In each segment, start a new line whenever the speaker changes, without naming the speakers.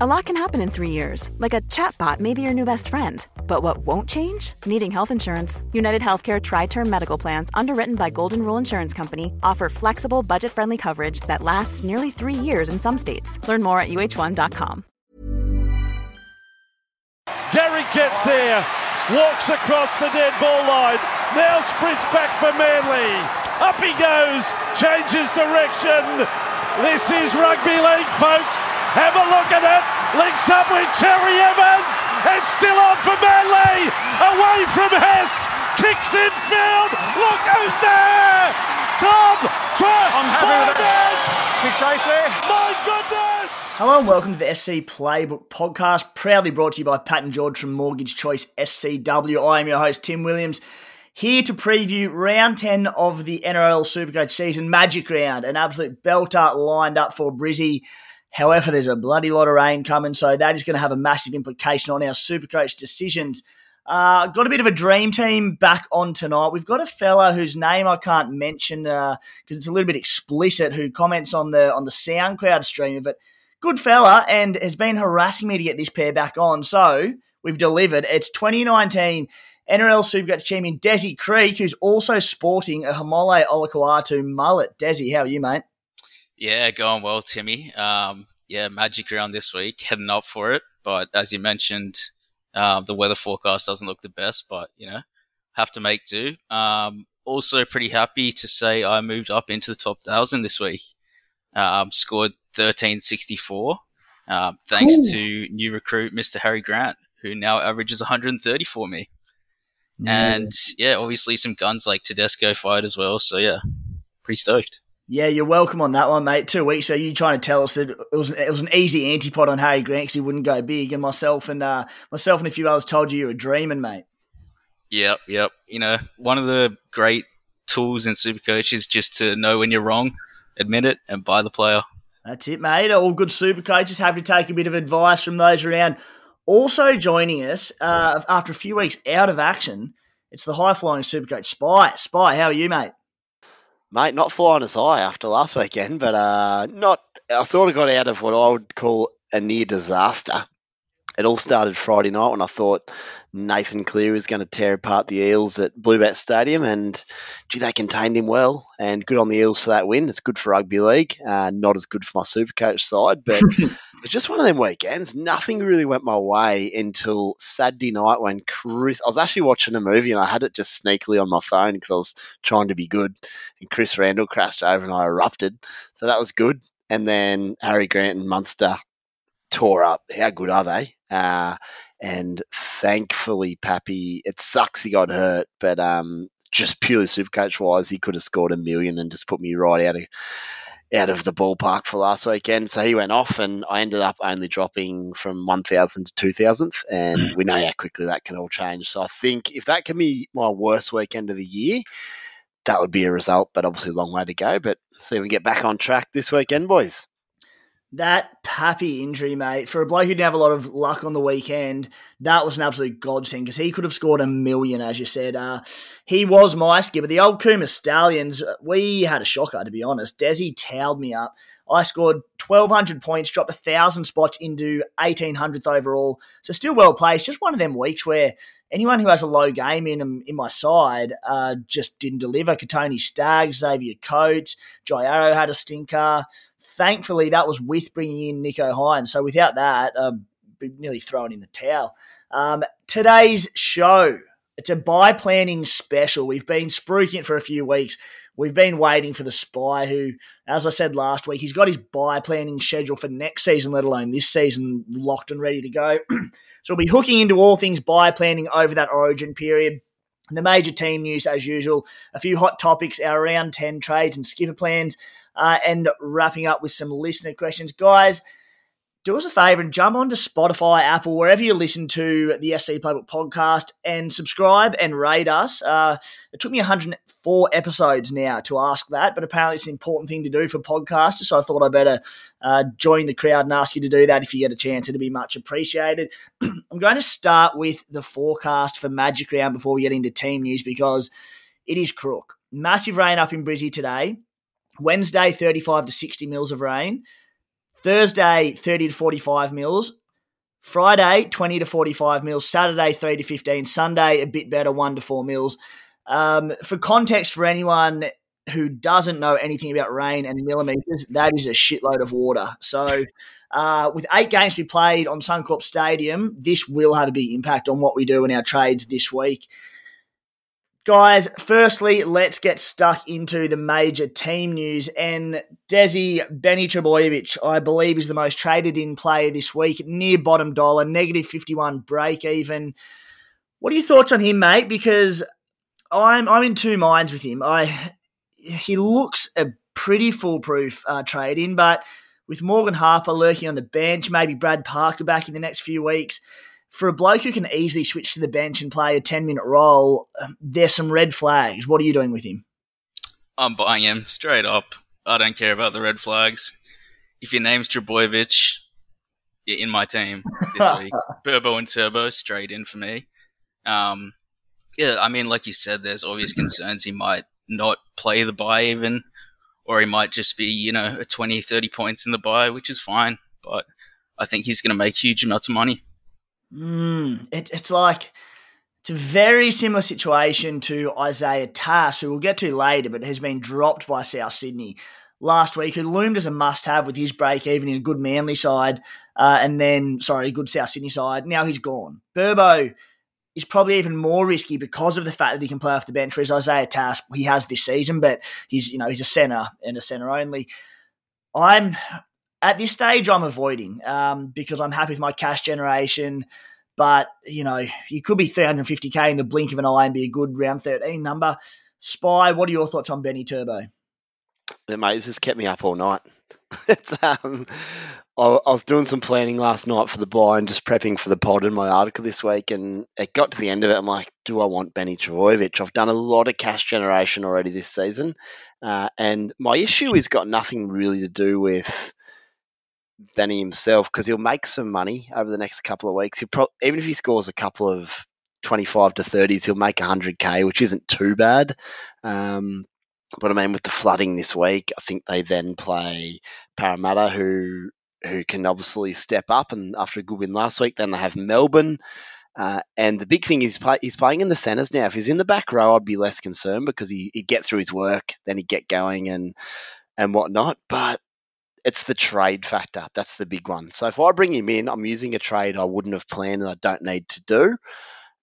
A lot can happen in three years. Like a chatbot may be your new best friend. But what won't change? Needing health insurance. United Healthcare Tri-Term Medical Plans, underwritten by Golden Rule Insurance Company, offer flexible, budget-friendly coverage that lasts nearly three years in some states. Learn more at uh1.com.
Gary gets here, walks across the dead ball line, now sprints back for Manly. Up he goes, changes direction. This is rugby league, folks. Have a look at it. Links up with Cherry Evans. It's still on for Manly. Away from Hess. Kicks in field. Look who's there. Tom
I'm happy with that. Big chase there.
My goodness.
Hello and welcome to the SC Playbook podcast, proudly brought to you by Pat and George from Mortgage Choice SCW. I am your host, Tim Williams, here to preview round 10 of the NRL Supercoach season, Magic Round, an absolute belter lined up for Brizzy. However, there's a bloody lot of rain coming, so that is going to have a massive implication on our Supercoach decisions. Uh, got a bit of a dream team back on tonight. We've got a fella whose name I can't mention because uh, it's a little bit explicit, who comments on the on the SoundCloud stream of it good fella and has been harassing me to get this pair back on. So we've delivered. It's 2019 NRL Supercoach champion Desi Creek, who's also sporting a Haumole Olakau'atu mullet. Desi, how are you, mate?
Yeah, going well, Timmy. Um, yeah, magic round this week, heading up for it. But as you mentioned, um, the weather forecast doesn't look the best, but you know, have to make do. Um, also pretty happy to say I moved up into the top thousand this week. Um, scored 1364. Um, thanks Ooh. to new recruit Mr. Harry Grant, who now averages 130 for me. And yeah, obviously some guns like Tedesco fired as well. So yeah, pretty stoked.
Yeah, you're welcome on that one, mate. Two weeks ago, you trying to tell us that it was an, it was an easy antipod on Harry Grant because he wouldn't go big, and myself and uh, myself and a few others told you you were dreaming, mate.
Yep, yep. You know, one of the great tools in Supercoach is just to know when you're wrong, admit it, and buy the player.
That's it, mate. All good super coaches have to take a bit of advice from those around. Also joining us uh, after a few weeks out of action, it's the high flying super coach Spy. Spy, how are you, mate?
Mate, not flying as high after last weekend, but uh, not. I sort of got out of what I would call a near disaster it all started Friday night when I thought Nathan Cleary was going to tear apart the Eels at Bluebet Stadium, and gee, they contained him well. And good on the Eels for that win. It's good for rugby league, uh, not as good for my Supercoach side, but it's just one of them weekends. Nothing really went my way until Saturday night when Chris. I was actually watching a movie and I had it just sneakily on my phone because I was trying to be good, and Chris Randall crashed over and I erupted, so that was good. And then Harry Grant and Munster tore up. How good are they? Uh, and thankfully, Pappy, it sucks he got hurt, but um, just purely supercoach wise, he could have scored a million and just put me right out of out of the ballpark for last weekend. So he went off, and I ended up only dropping from 1,000 to 2,000th. And we know how quickly that can all change. So I think if that can be my worst weekend of the year, that would be a result, but obviously a long way to go. But see if we get back on track this weekend, boys.
That Pappy injury, mate, for a bloke who didn't have a lot of luck on the weekend, that was an absolute godsend because he could have scored a million, as you said. Uh, he was my skipper. The old Kuma Stallions, we had a shocker, to be honest. Desi towed me up. I scored 1,200 points, dropped 1,000 spots into 1,800th overall. So still well placed. Just one of them weeks where anyone who has a low game in in my side uh, just didn't deliver. Kotoni Staggs, Xavier Coates, Jai Arrow had a stinker thankfully, that was with bringing in Nicho Hynes. So without that, um, nearly thrown in the towel. Um, today's show, it's a bye planning special. We've been spruiking it for a few weeks. We've been waiting for the spy who, as I said last week, he's got his bye planning schedule for next season, let alone this season, locked and ready to go. so we'll be hooking into all things bye planning over that origin period. The major team news, as usual, a few hot topics, our round 10 trades and skipper plans, uh, and wrapping up with some listener questions. Guys, do us a favour and jump onto Spotify, Apple, wherever you listen to the SC Playbook podcast and subscribe and rate us. Uh, it took me 104 episodes now to ask that, but apparently it's an important thing to do for podcasters. So I thought I better uh, join the crowd and ask you to do that if you get a chance. It'd be much appreciated. I'm going to start with the forecast for Magic Round before we get into team news because it is crook. Massive rain up in Brizzy today. Wednesday, 35 to 60 mils of rain. Thursday, 30 to 45 mils. Friday, 20 to 45 mils. Saturday, 3 to 15. Sunday, a bit better, 1 to 4 mils. Um, for context, for anyone who doesn't know anything about rain and millimetres, that is a shitload of water. So, uh, with eight games be played on Suncorp Stadium, this will have a big impact on what we do in our trades this week. Guys, firstly, let's get stuck into the major team news. And Desi Benny Trbojevic, I believe, is the most traded in player this week, near bottom dollar, negative 51 break even. What are your thoughts on him, mate? Because I'm I'm in two minds with him. I he looks a pretty foolproof uh, trade in, but with Morgan Harper lurking on the bench, maybe Brad Parker back in the next few weeks, for a bloke who can easily switch to the bench and play a 10 minute role, there's some red flags. What are you doing with him?
I'm buying him straight up. I don't care about the red flags. If your name's Trbojevic, you're in my team this week. Burbo and Turbo straight in for me. Um, yeah, I mean, like you said, there's obvious concerns he might not play the bye even, or he might just be, you know, a 20, 30 points in the bye, which is fine. But I think he's going to make huge amounts of money.
Mm, it, it's like it's a very similar situation to Isaiah Tass, who we'll get to later, but has been dropped by South Sydney last week, who loomed as a must-have with his break even in a good Manly side, uh, and then sorry, good South Sydney side. Now he's gone. Burbo is probably even more risky because of the fact that he can play off the bench. Whereas Isaiah Tass, he has this season, but he's you know he's a centre and a centre only. I'm at this stage, I'm avoiding um, because I'm happy with my cash generation. But, you know, you could be 350k in the blink of an eye and be a good round 13 number. Spy, what are your thoughts on Benny Turbo?
The mate, this has kept me up all night. um, I, I, was doing some planning last night for the bye and just prepping for the pod in my article this week, and it got to the end of it. I'm like, do I want Benny Trbojevic? I've done a lot of cash generation already this season, uh, and my issue has got nothing really to do with Benny himself because he'll make some money over the next couple of weeks. He'll pro- even if he scores a couple of 25 to 30s, he'll make 100k, which isn't too bad. Um, but I mean, with the flooding this week, I think they then play Parramatta, who who can obviously step up. And after a good win last week, then they have Melbourne. Uh, and the big thing is play, he's playing in the centres now. If he's in the back row, I'd be less concerned because he, he'd get through his work, then he'd get going and and whatnot. But it's the trade factor. That's the big one. So if I bring him in, I'm using a trade I wouldn't have planned and I don't need to do.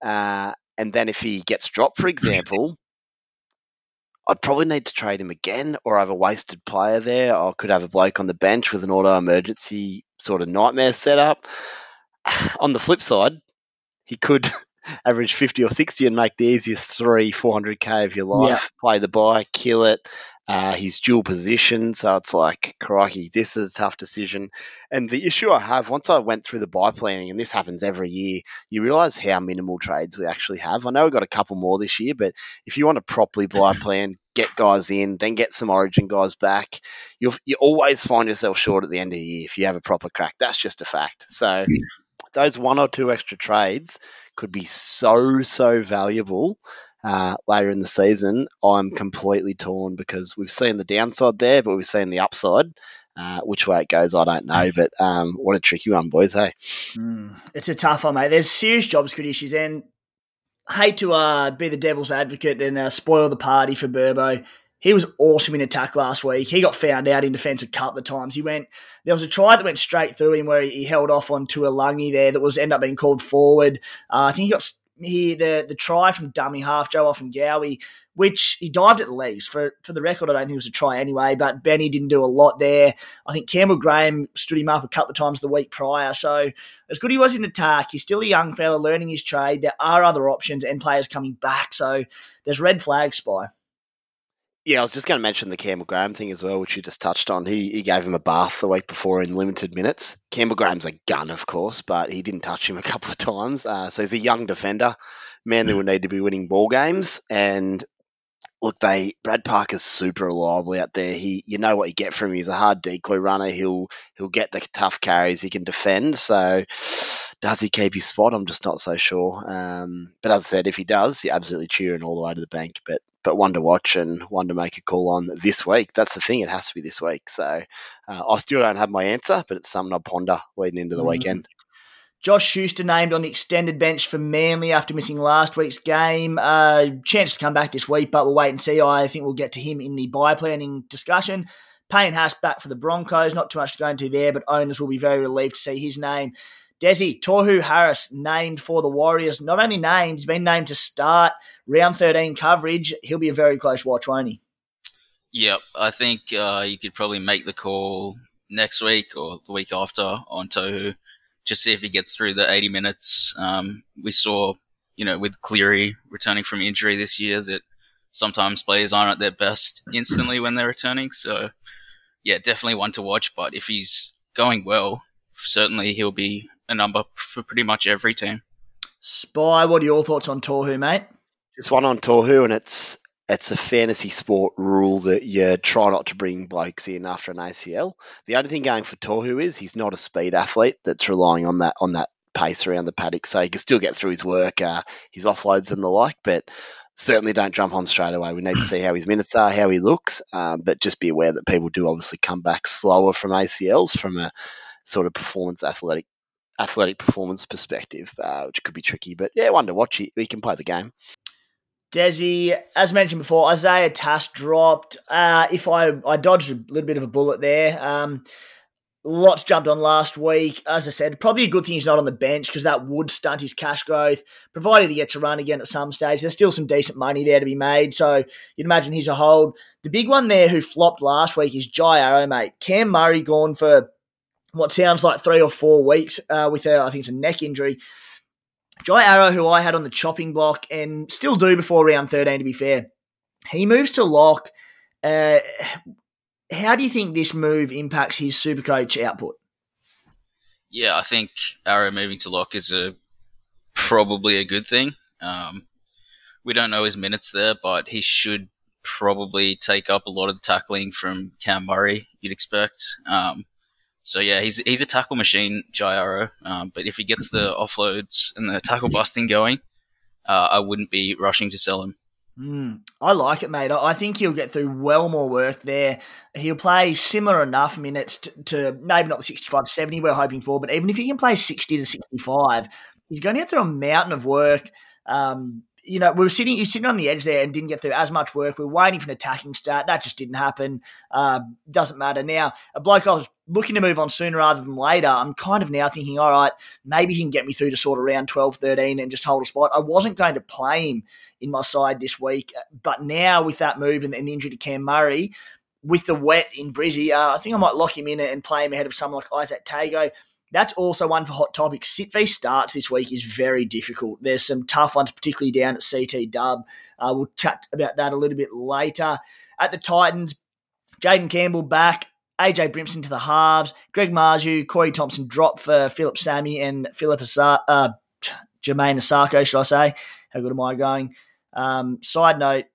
Uh, and then if he gets dropped, for example, I'd probably need to trade him again or I have a wasted player there. I could have a bloke on the bench with an auto emergency sort of nightmare setup. On the flip side, he could average 50 or 60 and make the easiest three, 400k of your life. Yeah. Play the bye, kill it, uh, he's dual position, so it's like, crikey, this is a tough decision. And the issue I have, once I went through the bye planning, and this happens every year, you realize how minimal trades we actually have. I know we've got a couple more this year, but if you want to properly bye plan, get guys in, then get some origin guys back, you'll you always find yourself short at the end of the year if you have a proper crack. That's just a fact. So those one or two extra trades could be so, so valuable uh, later in the season, I'm completely torn because we've seen the downside there, but we've seen the upside. Uh, which way it goes, I don't know. But um, what a tricky one, boys. Hey,
mm, it's a tough one, mate. There's serious job security issues, and hate to uh, be the devil's advocate and uh, spoil the party for Burbo. He was awesome in attack last week. He got found out in defence a couple of times. He went. There was a try that went straight through him where he held off on Tuilagi there that was end up being called forward. Uh, I think he got he the the try from dummy half Joe Ofahengaue, which he dived at the legs. For for the record, I don't think it was a try anyway, but Benny didn't do a lot there. I think Campbell Graham stood him up a couple of times the week prior. So as good he was in attack, he's still a young fella learning his trade. There are other options and players coming back. So there's red flag spy.
Yeah, I was just going to mention the Campbell Graham thing as well, which you just touched on. He, he gave him a bath the week before in limited minutes. Campbell Graham's a gun, of course, but he didn't touch him a couple of times. Uh, so he's a young defender. Manly will need to be winning ball games, and look, they Brad Parker's super reliable out there. He, you know what you get from him. He's a hard decoy runner. He'll he'll get the tough carries. He can defend. So does he keep his spot? I'm just not so sure. Um, but as I said, if he does, you're absolutely cheering all the way to the bank. But but one to watch and one to make a call on this week. That's the thing; it has to be this week. So uh, I still don't have my answer, but it's something I ponder leading into the mm. weekend.
Josh Schuster named on the extended bench for Manly after missing last week's game. Uh, chance to come back this week, but we'll wait and see. I think we'll get to him in the bye planning discussion. Payne Haas back for the Broncos. Not too much to go into there, but owners will be very relieved to see his name. Desi, Tohu Harris named for the Warriors. Not only named, he's been named to start round 13 coverage. He'll be a very close watch, won't he?
Yep. I think uh, you could probably make the call next week or the week after on Tohu just see if he gets through the 80 minutes. Um, we saw, you know, with Cleary returning from injury this year that sometimes players aren't at their best instantly when they're returning. So, yeah, definitely one to watch. But if he's going well, certainly he'll be a number for pretty much every team.
Spy, what are your thoughts on Tohu, mate?
Just one on Tohu, and it's it's a fantasy sport rule that you try not to bring blokes in after an ACL. The only thing going for Tohu is he's not a speed athlete that's relying on that on that pace around the paddock, so he can still get through his work, uh, his offloads and the like. But certainly don't jump on straight away. We need to see how his minutes are, how he looks, um, but just be aware that people do obviously come back slower from ACLs from a sort of performance athletic athletic performance perspective, uh, which could be tricky. But yeah, one to watch. He, he can play the game.
Desi, as mentioned before, Isaiah Tass dropped. Uh, if I I dodged a little bit of a bullet there. Um, lots jumped on last week. As I said, probably a good thing he's not on the bench because that would stunt his cash growth, provided he gets to run again at some stage. There's still some decent money there to be made, so you'd imagine he's a hold. The big one there who flopped last week is Jai Arrow, mate. Cam Murray gone for what sounds like three or four weeks uh, with a, I think it's a neck injury. Jai Arrow, who I had on the chopping block and still do before round 13, to be fair, he moves to lock. Uh, how do you think this move impacts his supercoach output?
Yeah, I think Arrow moving to lock is a probably a good thing. Um, we don't know his minutes there, but he should probably take up a lot of the tackling from Cam Murray. You'd expect. Um, so yeah, he's he's a tackle machine, Jai Arrow. Um, but if he gets the offloads and the tackle busting going, uh, I wouldn't be rushing to sell him.
Mm, I like it, mate. I think he'll get through well more work there. He'll play similar enough minutes to, to maybe not the 65 to 70 we're hoping for, but even if he can play 60 to 65, he's going to get through a mountain of work. Um, you know, we were sitting, you sitting on the edge there and didn't get through as much work. We were waiting for an attacking start. That just didn't happen. Uh, doesn't matter. Now, a bloke I was looking to move on sooner rather than later, I'm kind of now thinking, all right, maybe he can get me through to sort of round 12, 13 and just hold a spot. I wasn't going to play him in my side this week, but now with that move and, and the injury to Cam Murray, with the wet in Brizzy, uh, I think I might lock him in and play him ahead of someone like Izack Tago. That's also one for hot topics. Sit v starts this week is very difficult. There's some tough ones, particularly down at CT Dub. Uh, we'll chat about that a little bit later. At the Titans, Jayden Campbell back. AJ Brimson to the halves. Greg Marzhew, Corey Thompson drop for Phillip Sami and Philip Asa- uh, Jamayne Isaako, should I say. How good am I going? Um, side note,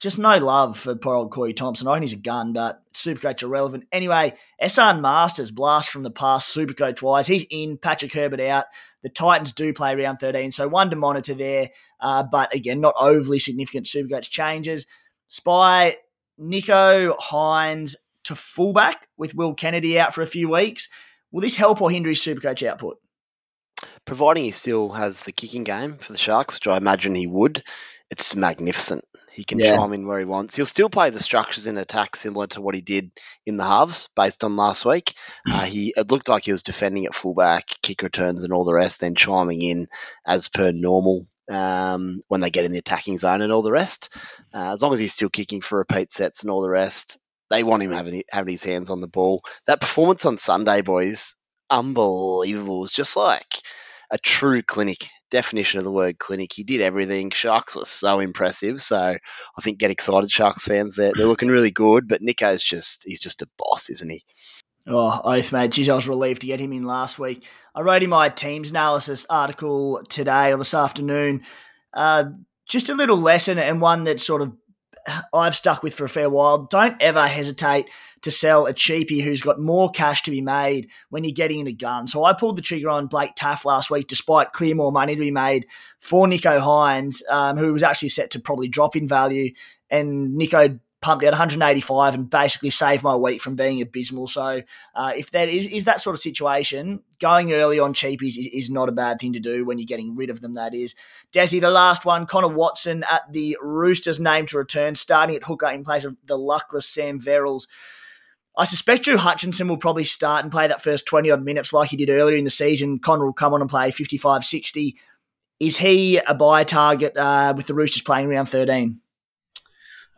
just no love for poor old Corey Thompson. I think he's a gun, but Supercoach irrelevant. Anyway, Esan Marsters blast from the past, Supercoach wise. He's in, Patrick Herbert out. The Titans do play round 13, so one to monitor there. Uh, but again, not overly significant Supercoach changes. Spy, Nicho Hynes to fullback with Will Kennedy out for a few weeks. Will this help or hinder his Supercoach output?
Providing he still has the kicking game for the Sharks, which I imagine he would, it's magnificent. He can yeah. chime in where he wants. He'll still play the structures in attack similar to what he did in the halves, based on last week. Uh, he it looked like he was defending at fullback, kick returns, and all the rest, then chiming in as per normal um, when they get in the attacking zone and all the rest. Uh, as long as he's still kicking for repeat sets and all the rest, they want him having having his hands on the ball. That performance on Sunday, boys, unbelievable. It was just like a true clinic definition of the word clinic. He did everything. Sharks were so impressive. So I think get excited, Sharks fans. They're, they're looking really good. But Nicho's just he's just a boss, isn't he?
Oh, oath, mate. Geez, I was relieved to get him in last week. I wrote in my team's analysis article today or this afternoon. Uh, just a little lesson and one that sort of I've stuck with for a fair while. Don't ever hesitate to sell a cheapie who's got more cash to be made when you're getting in a gun. So I pulled the trigger on Blake Taaffe last week, despite clear more money to be made for Nicho Hynes, um, who was actually set to probably drop in value. And Nicho pumped out 185 and basically saved my week from being abysmal. So uh, if that is, is, that sort of situation, going early on cheapies is, is, not a bad thing to do when you're getting rid of them. That is, Desi, the last one, Connor Watson at the Roosters' name to return, starting at hooker in place of the luckless Sam Verrills. I suspect Drew Hutchinson will probably start and play that first 20 odd minutes like he did earlier in the season. Connor will come on and play 55 60. Is he a buy target uh, with the Roosters playing around 13?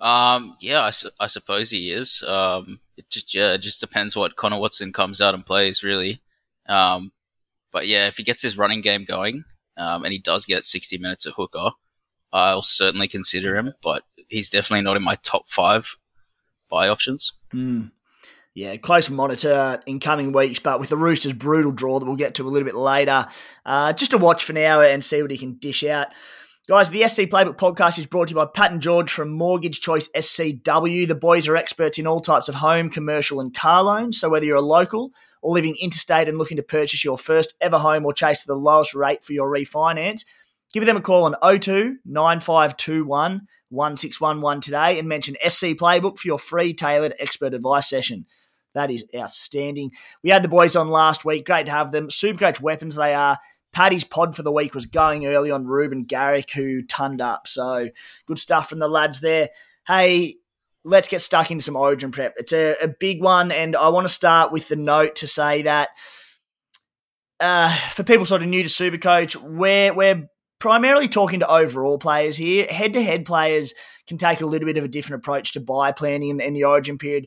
Um, yeah, I, su- I suppose he is. Um, it just yeah, it just depends what Connor Watson comes out and plays, really. Um, but yeah, if he gets his running game going, um, and he does get 60 minutes at hooker, I'll certainly consider him. But he's definitely not in my top five buy options.
Mm. Yeah, close monitor in coming weeks, but with the Roosters' brutal draw that we'll get to a little bit later, uh, just a watch for now and see what he can dish out. Guys, the SC Playbook podcast is brought to you by Pat and George from Mortgage Choice SCW. The boys are experts in all types of home, commercial, and car loans. So whether you're a local or living interstate and looking to purchase your first ever home or chase the lowest rate for your refinance, give them a call on 02 9521 1611 today and mention SC Playbook for your free tailored expert advice session. That is outstanding. We had the boys on last week. Great to have them. Supercoach weapons they are. Paddy's pod for the week was going early on Reuben Garrick, who turned up. So good stuff from the lads there. Hey, let's get stuck into some origin prep. It's a, a big one, and I want to start with the note to say that uh, for people sort of new to Supercoach, we're, we're primarily talking to overall players here. Head to head players can take a little bit of a different approach to bye planning in, in the origin period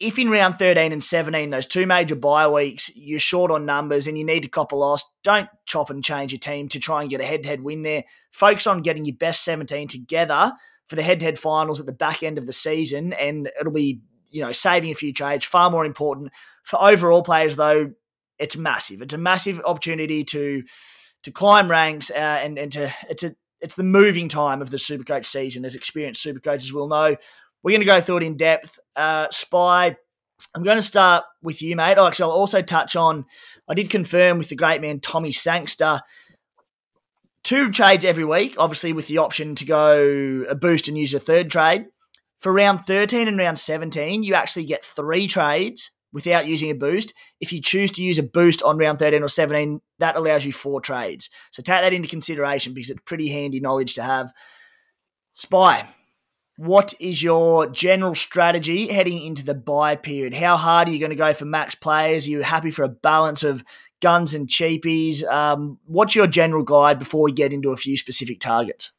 if in round 13 and 17, those two major bye weeks, you're short on numbers and you need to cop a loss, don't chop and change your team to try and get a head to head win there. Focus on getting your best 17 together for the head to head finals at the back end of the season, and it'll be, you know, saving a few trades. Far more important. For overall players, though, it's massive. It's a massive opportunity to to climb ranks uh, and, and to it's a it's the moving time of the Supercoach season, as experienced Supercoaches will know. We're going to go through it in depth. Uh, Spy, I'm going to start with you, mate. Actually, I'll also touch on, I did confirm with the great man Tommy Sangster, two trades every week, obviously with the option to go a boost and use a third trade. For round 13 and round 17, you actually get three trades without using a boost. If you choose to use a boost on round 13 or 17, that allows you four trades. So take that into consideration because it's pretty handy knowledge to have. Spy, what is your general strategy heading into the bye period? How hard are you going to go for max players? Are you happy for a balance of guns and cheapies? Um, what's your general guide before we get into a few specific targets?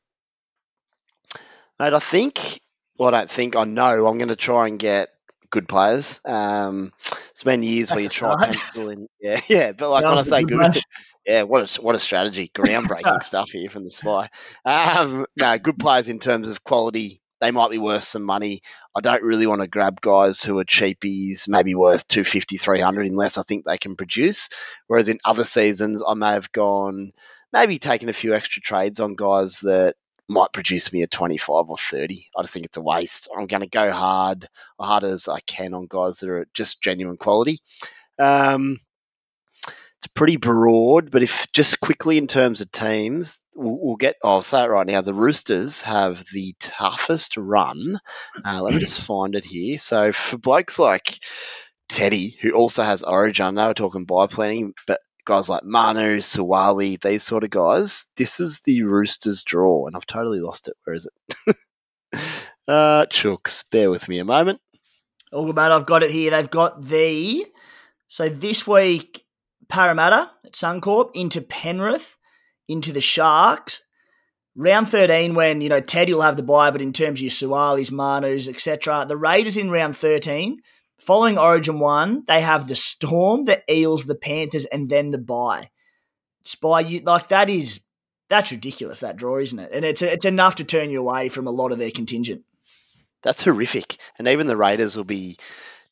Mate, I think, well, I don't think, I know I'm going to try and get good players. Um, it's been years That's where you try and pencil in, yeah, yeah. But like when I say good, good yeah, what a what a strategy, groundbreaking stuff here from the spy. Um, no, good players in terms of quality they might be worth some money. I don't really want to grab guys who are cheapies, maybe worth 250, 300, unless I think they can produce. Whereas in other seasons, I may have gone, maybe taken a few extra trades on guys that might produce me a 25 or 30. I think it's a waste. I'm going to go hard, hard as I can on guys that are just genuine quality. Um, it's pretty broad, but if just quickly in terms of teams, we'll, we'll get. I'll say it right now. The Roosters have the toughest run. Uh, let me just find it here. So for blokes like Teddy, who also has Origin, I know we're talking bye planning, but guys like Manu, Suaalii, these sort of guys, this is the Roosters draw, and I've totally lost it. Where is it? uh, Chooks, bear with me a moment.
All good, mate. I've got it here. They've got the. So this week, Parramatta at Suncorp, into Penrith, into the Sharks. Round 13, when, you know, Teddy will have the bye, but in terms of your Suaaliis, Manus, etc., the Raiders in round 13. Following Origin 1, they have the Storm, the Eels, the Panthers, and then the bye. Spy, you, like that is that's ridiculous. That draw, isn't it? And it's it's enough to turn you away from a lot of their contingent.
That's horrific. And even the Raiders will be,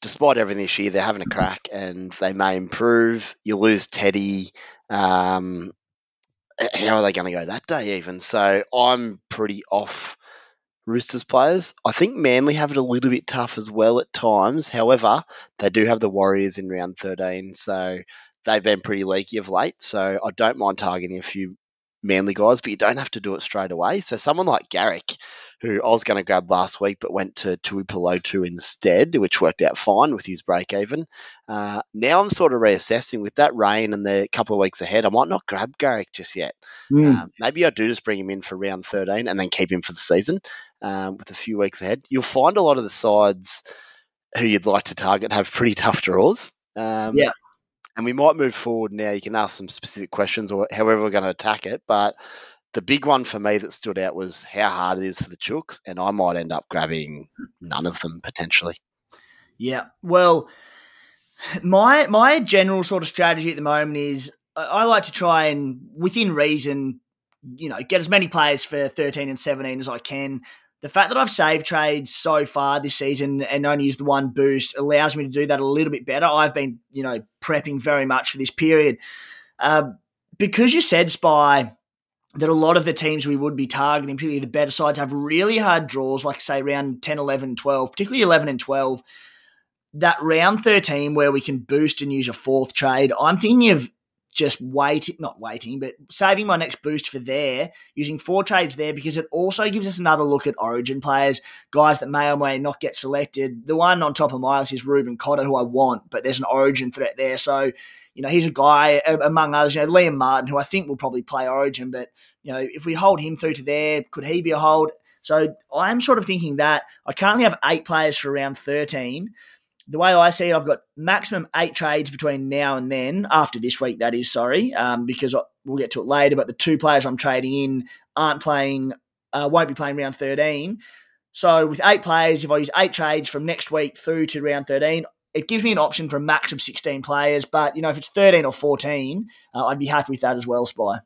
despite everything this year, they're having a crack and they may improve. You lose Teddy. Um, how are they going to go that day even? So I'm pretty off Roosters players. I think Manly have it a little bit tough as well at times. However, they do have the Warriors in round 13, so they've been pretty leaky of late. So I don't mind targeting a few Manly guys, but you don't have to do it straight away. So someone like Garrick, who I was going to grab last week, but went to Tuipulotu instead, which worked out fine with his break even. Uh, now I'm sort of reassessing with that rain and the couple of weeks ahead. I might not grab Garrick just yet. Mm. Um, maybe I do just bring him in for round 13 and then keep him for the season um, with a few weeks ahead. You'll find a lot of the sides who you'd like to target have pretty tough draws. Um,
yeah
and we might move forward now. You can ask some specific questions or however we're going to attack it. But the big one for me that stood out was how hard it is for the Chooks, and I might end up grabbing none of them potentially.
Yeah, well, my my general sort of strategy at the moment is I like to try and within reason, you know, get as many players for thirteen and seventeen as I can the fact that I've saved trades so far this season and only used the one boost allows me to do that a little bit better. I've been, you know, prepping very much for this period. Uh, because you said, Spy, that a lot of the teams we would be targeting, particularly the better sides, have really hard draws, like, say, around 10, 11, 12, particularly 11 and 12. That round 13 where we can boost and use a fourth trade, I'm thinking of just waiting, not waiting, but saving my next boost for there, using four trades there because it also gives us another look at origin players, guys that may or may not get selected. The one on top of my list is Reuben Cotter, who I want, but there's an origin threat there. So, you know, he's a guy, among others, you know, Liam Martin, who I think will probably play origin, but, you know, if we hold him through to there, could he be a hold? So I'm sort of thinking that I currently have eight players for round 13 the way I see it, I've got maximum eight trades between now and then, after this week, that is, sorry, um, because we'll get to it later. But the two players I'm trading in aren't playing, uh, won't be playing round 13. So with eight players, if I use eight trades from next week through to round 13, it gives me an option for a max of 16 players. But, you know, if it's 13 or 14, uh, I'd be happy with that as well, Spy.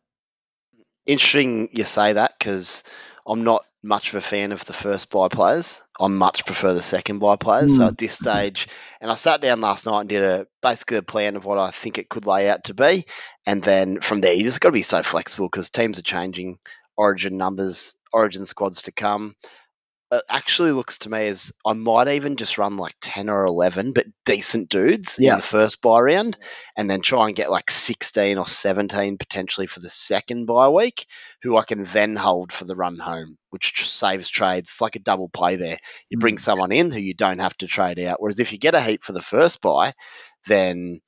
Interesting you say that because I'm not much of a fan of the first bye players. I much prefer the second bye players. Mm. So at this stage, and I sat down last night and did a basically a plan of what I think it could lay out to be, and then from there you just got to be so flexible because teams are changing, origin numbers, origin squads to come it actually looks to me as I might even just run like 10 or 11, but decent dudes yeah. in the first bye round, and then try and get like 16 or 17 potentially for the second bye week, who I can then hold for the run home, which just saves trades. It's like a double play there. You bring mm. someone in who you don't have to trade out. Whereas if you get a heap for the first bye, then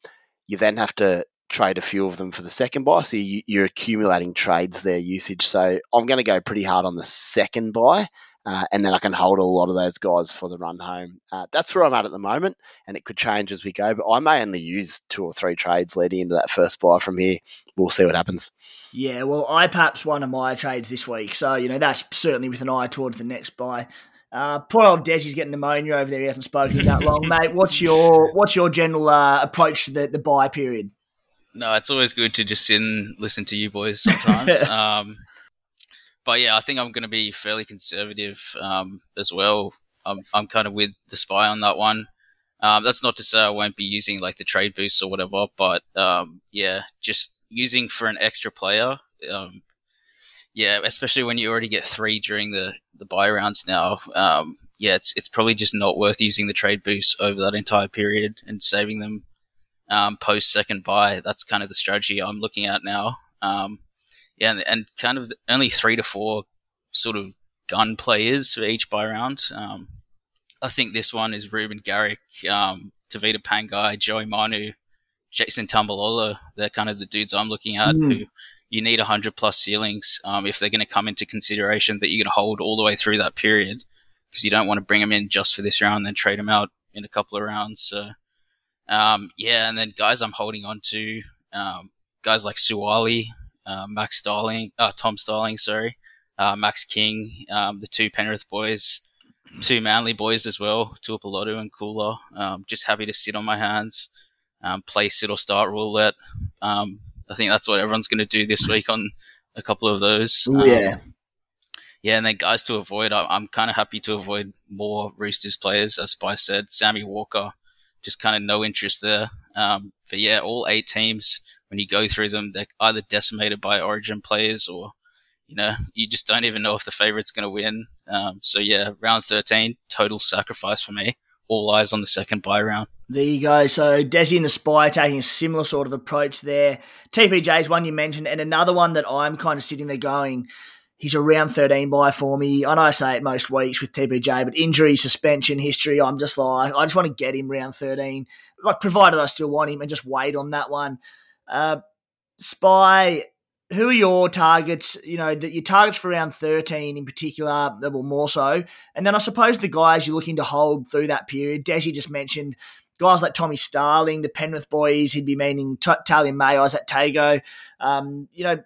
you then have to trade a few of them for the second bye. So you, are accumulating trades there usage. So I'm going to go pretty hard on the second bye uh, and then I can hold a lot of those guys for the run home. Uh, that's where I'm at at the moment, and it could change as we go. But I may only use two or three trades leading into that first bye from here. We'll see what happens.
Yeah, well, I perhaps one of my trades this week, so you know that's certainly with an eye towards the next bye. Uh, poor old Desi's getting pneumonia over there. He hasn't spoken that long, mate. What's your what's your general uh, approach to the, the bye period?
No, it's always good to just sit and listen to you boys sometimes. um, but yeah, I think I'm going to be fairly conservative um, as well. I'm, I'm kind of with the spy on that one. Um, that's not to say I won't be using like the trade boosts or whatever, but um, yeah, just using for an extra player. Um, yeah, especially when you already get three during the the bye rounds now. Um, yeah, it's it's probably just not worth using the trade boosts over that entire period and saving them um, post second bye. That's kind of the strategy I'm looking at now. Yeah, and, and, kind of only three to four sort of gun players for each bye round. Um, I think this one is Reuben Garrick, um, Tevita Pangai, Joey Manu, Jason Taumalolo. They're kind of the dudes I'm looking at mm. who you need 100 plus ceilings um, if they're going to come into consideration that you're going to hold all the way through that period because you don't want to bring them in just for this round and then trade them out in a couple of rounds. So, um, yeah, and then guys I'm holding on to, um, guys like Suaalii, uh, Max Starling, uh, Tom Starling, sorry, uh, Max King, um, the two Penrith boys, two Manly boys as well, Tuipulotu and Koula. Um, just happy to sit on my hands, um, play sit or start roulette, um, I think that's what everyone's going to do this week on a couple of those.
Ooh, yeah.
Um, yeah, and then guys to avoid, I, I'm kind of happy to avoid more Roosters players, as Spice said. Sammy Walker, just kind of no interest there. Um, but yeah, all eight teams, when you go through them, they're either decimated by Origin players or, you know, you just don't even know if the favorite's going to win. Um, so yeah, round 13, total sacrifice for me. All eyes on the second bye round.
There you go. So Desi and the Spy taking a similar sort of approach there. TPJ is one you mentioned, and another one that I'm kind of sitting there going, he's a round 13 buy for me. I know I say it most weeks with TPJ, but injury, suspension, history, I'm just like, I just want to get him round 13. Like, provided I still want him and just wait on that one. Uh, Spy, who are your targets? You know, that your targets for round 13 in particular, well, more so. And then I suppose the guys you're looking to hold through that period. Desi just mentioned guys like Tommy Starling, the Penrith boys, he'd be meaning T- Taylan May, Izack Tago. Um, you know,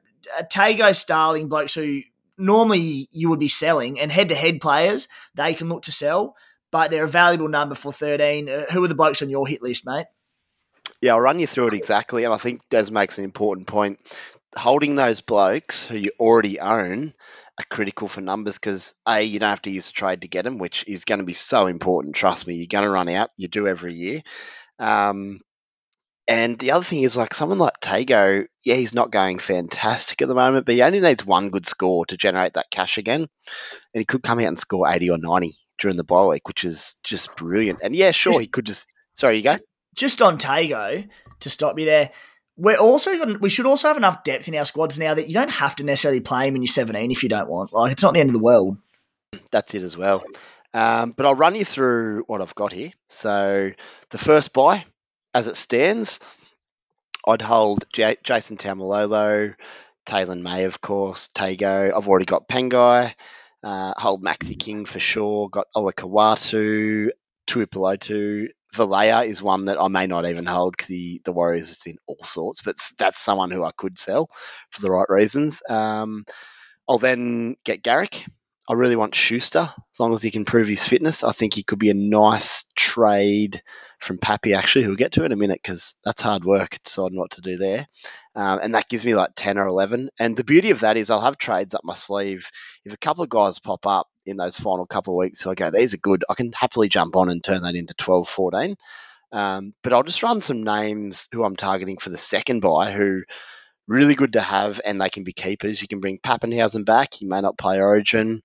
Tago, Starling, blokes who normally you would be selling, and head to head players, they can look to sell, but they're a valuable number for 13. Uh, who are the blokes on your hit list, mate?
Yeah, I'll run you through it exactly. And I think Des makes an important point. Holding those blokes who you already own are critical for numbers because a you don't have to use a trade to get them, which is going to be so important. Trust me, you're going to run out. You do every year. Um, and the other thing is like someone like Tago, yeah, he's not going fantastic at the moment, but he only needs one good score to generate that cash again, and he could come out and score eighty or ninety during the bye week, which is just brilliant. And yeah, sure, he could just. Sorry, you go.
Just on Tago to stop you there we're also we should also have enough depth in our squads now that you don't have to necessarily play him in your 17 if you don't want. Like it's not the end of the world.
That's it as well. Um, but I'll run you through what I've got here. So the first bye, as it stands, I'd hold J- Jason Taumalolo, Taylan May, of course, Tago. I've already got Pangai. Uh, hold Maxi King for sure. Got Olakau'atu, Tuipulotu, Valea is one that I may not even hold because the Warriors is in all sorts, but that's someone who I could sell for the right reasons. Um, I'll then get Garrick. I really want Schuster as long as he can prove his fitness. I think he could be a nice trade from Pappy, actually, who we'll get to in a minute because that's hard work deciding what to do there. Um, and that gives me like 10 or 11. And the beauty of that is I'll have trades up my sleeve. If a couple of guys pop up in those final couple of weeks who I go, these are good, I can happily jump on and turn that into 12, 14. Um, but I'll just run some names who I'm targeting for the second bye who really good to have and they can be keepers. You can bring Papenhuyzen back. He may not play Origin.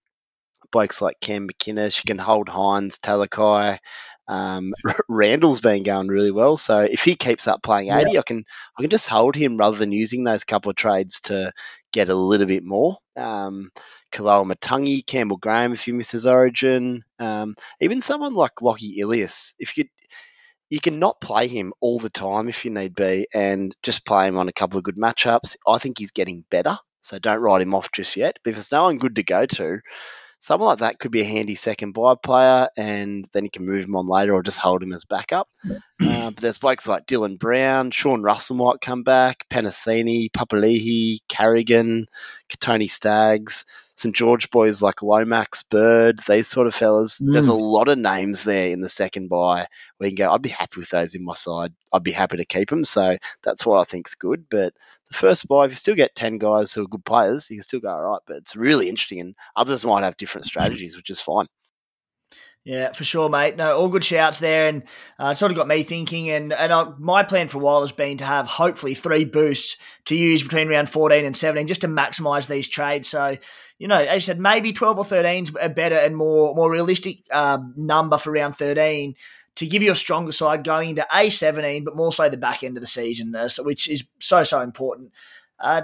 Blokes like Cam McInnes. You can hold Hynes, Talakai. Um, Randall's been going really well, so if he keeps up playing eighty, yeah. I can I can just hold him rather than using those couple of trades to get a little bit more. Um, Kaloa Matangi, Campbell Graham, if he misses Origin, um, even someone like Lockie Ilias, if you you can not play him all the time if you need be, and just play him on a couple of good matchups. I think he's getting better, so don't write him off just yet. But if there's no one good to go to, someone like that could be a handy second bye player, and then you can move him on later or just hold him as backup. Uh, but there's blokes like Dylan Brown, Sean Russell might come back, Penasini, Papali'i, Carrigan, Tony Staggs. St George boys like Lomax, Bird, these sort of fellas. Mm. There's a lot of names there in the second bye where you can go, I'd be happy with those in my side. I'd be happy to keep them. So that's what I think's good. But the first bye, if you still get 10 guys who are good players, you can still go all right. But it's really interesting. And others might have different strategies, which is fine.
Yeah, for sure, mate. No, all good shouts there, and uh, it sort of got me thinking. And and uh, my plan for a while has been to have hopefully three boosts to use between round fourteen and seventeen, just to maximise these trades. So, you know, as you said, maybe twelve or thirteen is a better and more more realistic uh, number for round thirteen to give you a stronger side going into a seventeen, but more so the back end of the season, uh, so, which is so so important. Uh,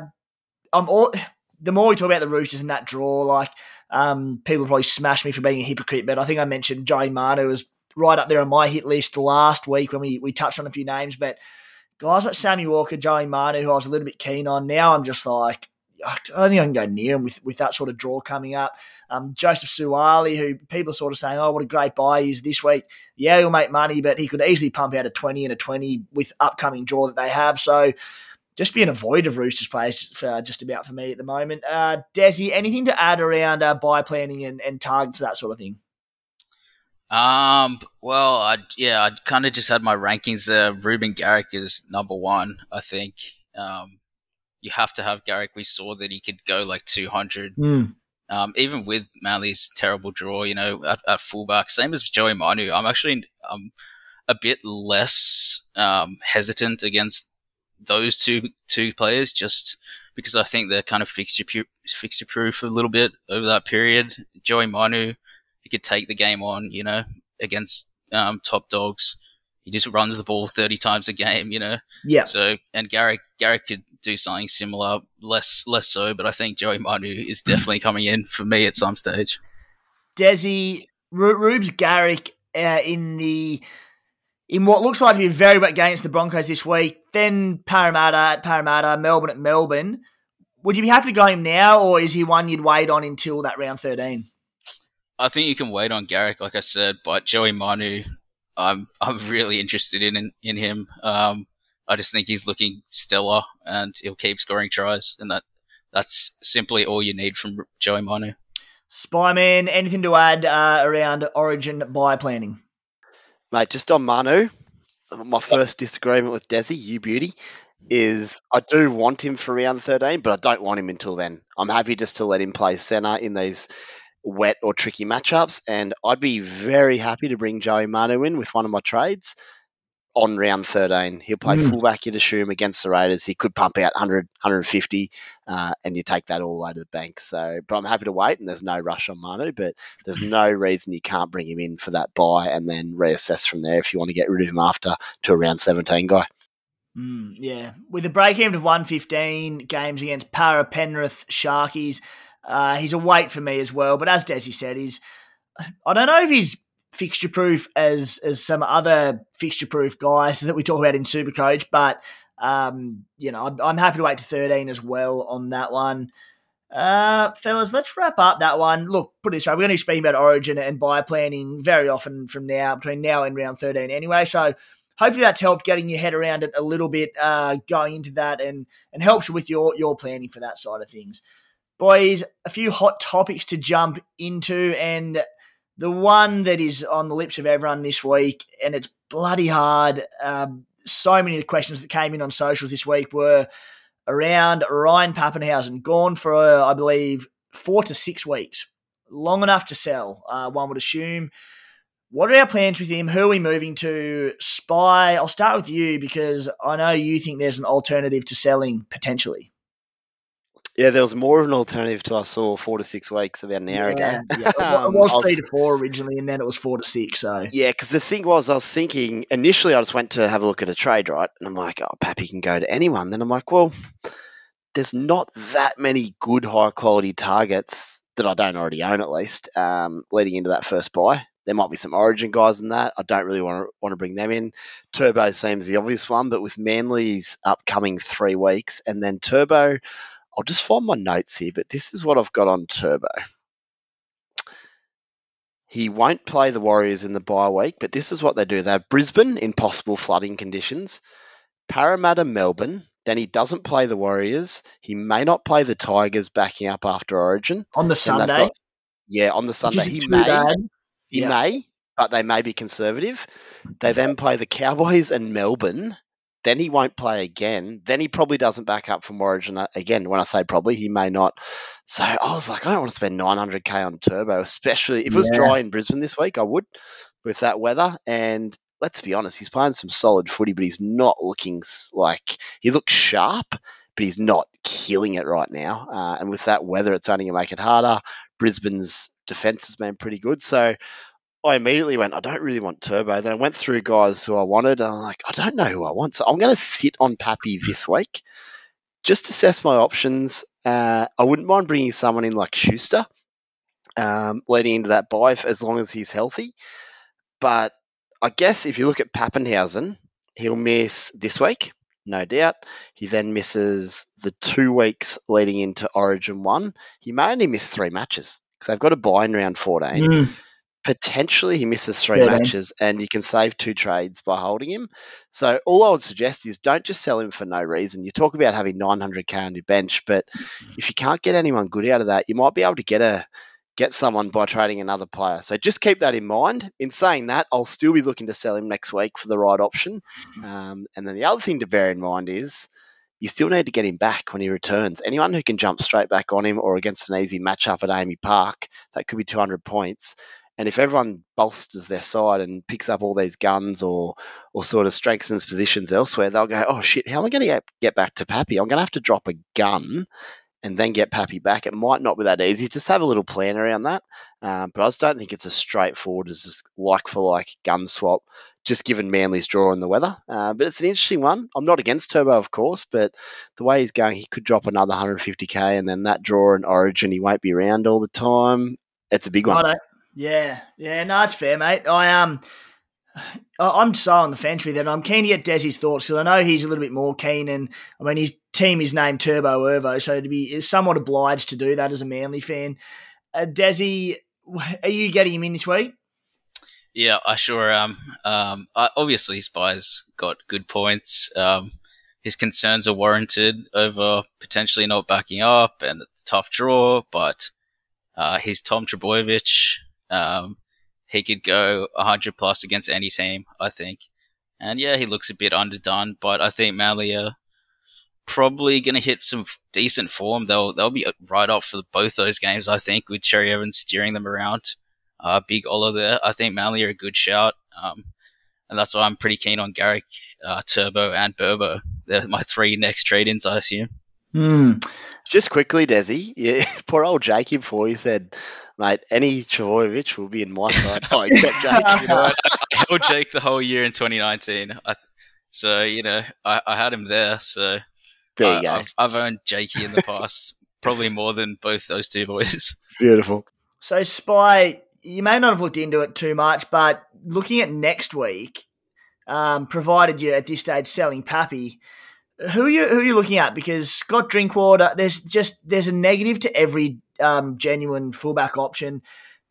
I'm all the more we talk about the Roosters and that draw, like um, people probably smash me for being a hypocrite, but I think I mentioned Joey Manu was right up there on my hit list last week when we, we touched on a few names. But guys like Sammy Walker, Joey Manu, who I was a little bit keen on, now I'm just like, I don't think I can go near him with, with that sort of draw coming up. Um, Joseph Suaalii, who people are sort of saying, oh, what a great buy he is this week. Yeah, he'll make money, but he could easily pump out a 20 and a 20 with upcoming draw that they have. So just being a void of Roosters players for, just about for me at the moment. Uh, Desi, anything to add around uh, bye planning and, and targets, that sort of thing?
Um, well, I yeah, I kind of just had my rankings there. Reuben Garrick is number one, I think. Um, you have to have Garrick. We saw that he could go like 200.
Mm.
Um, even with Manly's terrible draw, you know, at, at fullback, same as Joey Manu. I'm actually um, a bit less um, hesitant against those two two players, just because I think they're kind of fixture fixture proof a little bit over that period. Joey Manu, he could take the game on, you know, against um, top dogs. He just runs the ball 30 times a game, you know.
Yeah.
So and Garrick Garrick could do something similar, less less so, but I think Joey Manu is definitely coming in for me at some stage.
Desi Rubes Garrick uh, in the in what looks like to be a very wet game against the Broncos this week. Then Parramatta at Parramatta, Melbourne at Melbourne. Would you be happy to go him now, or is he one you'd wait on until that round thirteen?
I think you can wait on Garrick, like I said, but Joey Manu, I'm I'm really interested in in, in him. Um, I just think he's looking stellar, and he'll keep scoring tries, and that that's simply all you need from Joey Manu.
Spyman, anything to add uh, around Origin bye planning?
Mate, just on Manu, my first disagreement with Desi, you beauty, is I do want him for round 13, but I don't want him until then. I'm happy just to let him play centre in these wet or tricky matchups, and I'd be very happy to bring Joey Manu in with one of my trades on round 13. He'll play mm. fullback, you'd assume, against the Raiders. He could pump out 100, 150, uh, and you take that all the way to the bank. So, but I'm happy to wait, and there's no rush on Manu, but there's no reason you can't bring him in for that bye and then reassess from there if you want to get rid of him after to a round 17 guy.
Mm, yeah, with a break even of 115 games against Parra, Penrith, Sharkies, uh, he's a wait for me as well. But as Desi said, he's I don't know if he's fixture proof as as some other fixture proof guys that we talk about in Supercoach. But um, you know, I'm, I'm, happy to wait to 13 as well on that one. Uh, fellas, let's wrap up that one. Look, put it this way, we're going to be speaking about Origin and bye planning very often from now, between now and round 13 anyway. So hopefully that's helped getting your head around it a little bit, uh, going into that and, and helps you with your, your planning for that side of things. Boys, a few hot topics to jump into and the one that is on the lips of everyone this week, and it's bloody hard. Um, so many of the questions that came in on socials this week were around Ryan Papenhuyzen, gone for, uh, I believe, four to six weeks. Long enough to sell, uh, one would assume. What are our plans with him? Who are we moving to? Spy, I'll start with you because I know you think there's an alternative to selling potentially.
Yeah, there was more of an alternative to I saw four to six weeks about an hour
yeah,
ago.
Yeah. it was um, three to four originally, and then it was four to six. So
yeah, because the thing was, I was thinking initially, I just went to have a look at a trade, right? And I'm like, oh, Pappy can go to anyone. Then I'm like, well, there's not that many good high quality targets that I don't already own, at least, um, leading into that first bye. There might be some Origin guys in that. I don't really want to want to bring them in. Turbo seems the obvious one, but with Manly's upcoming three weeks, and then Turbo I'll just find my notes here, but this is what I've got on Turbo. He won't play the Warriors in the bye week, but this is what they do. They have Brisbane in possible flooding conditions, Parramatta, Melbourne. Then he doesn't play the Warriors. He may not play the Tigers backing up after Origin.
On the Sunday? Got,
yeah, on the Sunday. He may. Bad. He yeah. may, but they may be conservative. They then play the Cowboys and Melbourne then he won't play again. Then he probably doesn't back up from Origin uh, again. When I say probably, he may not. So I was like, I don't want to spend 900k on Turbo, especially if it was dry in Brisbane this week. I would with that weather. And let's be honest, he's playing some solid footy, but he's not looking like he looks sharp, but he's not killing it right now. Uh, and with that weather, it's only going to make it harder. Brisbane's defense has been pretty good. So I immediately went, I don't really want Turbo. Then I went through guys who I wanted. I'm like, I don't know who I want. So I'm going to sit on Pappy this week, just assess my options. Uh, I wouldn't mind bringing someone in like Schuster, um, leading into that bye as long as he's healthy. But I guess if you look at Papenhuyzen, he'll miss this week, no doubt. He then misses the two weeks leading into Origin 1. He may only miss three matches because they've got a bye in round 14. Mm potentially he misses three yeah, matches and you can save two trades by holding him. So all I would suggest is don't just sell him for no reason. You talk about having 900k on your bench, but if you can't get anyone good out of that, you might be able to get a get someone by trading another player. So just keep that in mind. In saying that, I'll still be looking to sell him next week for the right option. Um, and then the other thing to bear in mind is you still need to get him back when he returns. Anyone who can jump straight back on him or against an easy matchup at AAMI Park, that could be 200 points. And if everyone bolsters their side and picks up all these guns or or sort of strengthens positions elsewhere, they'll go, oh shit, how am I going to get back to Pappy? I'm going to have to drop a gun and then get Pappy back. It might not be that easy. Just have a little plan around that. Um, but I just don't think it's as straightforward as just like for like gun swap, just given Manly's draw and the weather. Uh, but it's an interesting one. I'm not against Turbo, of course, but the way he's going, he could drop another 150k and then that draw and Origin, he won't be around all the time. It's a big one.
Yeah, yeah, no, it's fair, mate. I um, I'm so on the fence with it. I'm keen to get Desi's thoughts because I know he's a little bit more keen, and I mean his team is named Turbo Ervo, so to be somewhat obliged to do that as a Manly fan. Uh, Desi, are you getting him in this week?
Yeah, I sure am. Um, obviously, Spy's got good points. Um, his concerns are warranted over potentially not backing up and a tough draw, but uh, he's Tom Trbojevic. Um, he could go 100 plus against any team, I think. And yeah, he looks a bit underdone, but I think Manly are probably going to hit some decent form. They'll they'll be right up for both those games, I think, with Cherry Evans steering them around. Uh, big Ola there. I think Manly are a good shout. Um, and that's why I'm pretty keen on Garrick, uh, Turbo, and Burbo. They're my three next trade-ins, I assume.
Hmm.
Just quickly, Desi, yeah, poor old Jakey before he said mate, any Trbojevic will be in my side. Oh, except Jake. You know
I held Jake the whole year in 2019. I, so, you know, I, I, had him there. So
there you I, go.
I've, I've owned Jakey in the past, probably more than both those two boys.
Beautiful.
So, Spy, you may not have looked into it too much, but looking at next week, um, provided you're at this stage selling Pappy, who are you who are you looking at? Because Scott Drinkwater, there's just there's a negative to every um, genuine fullback option.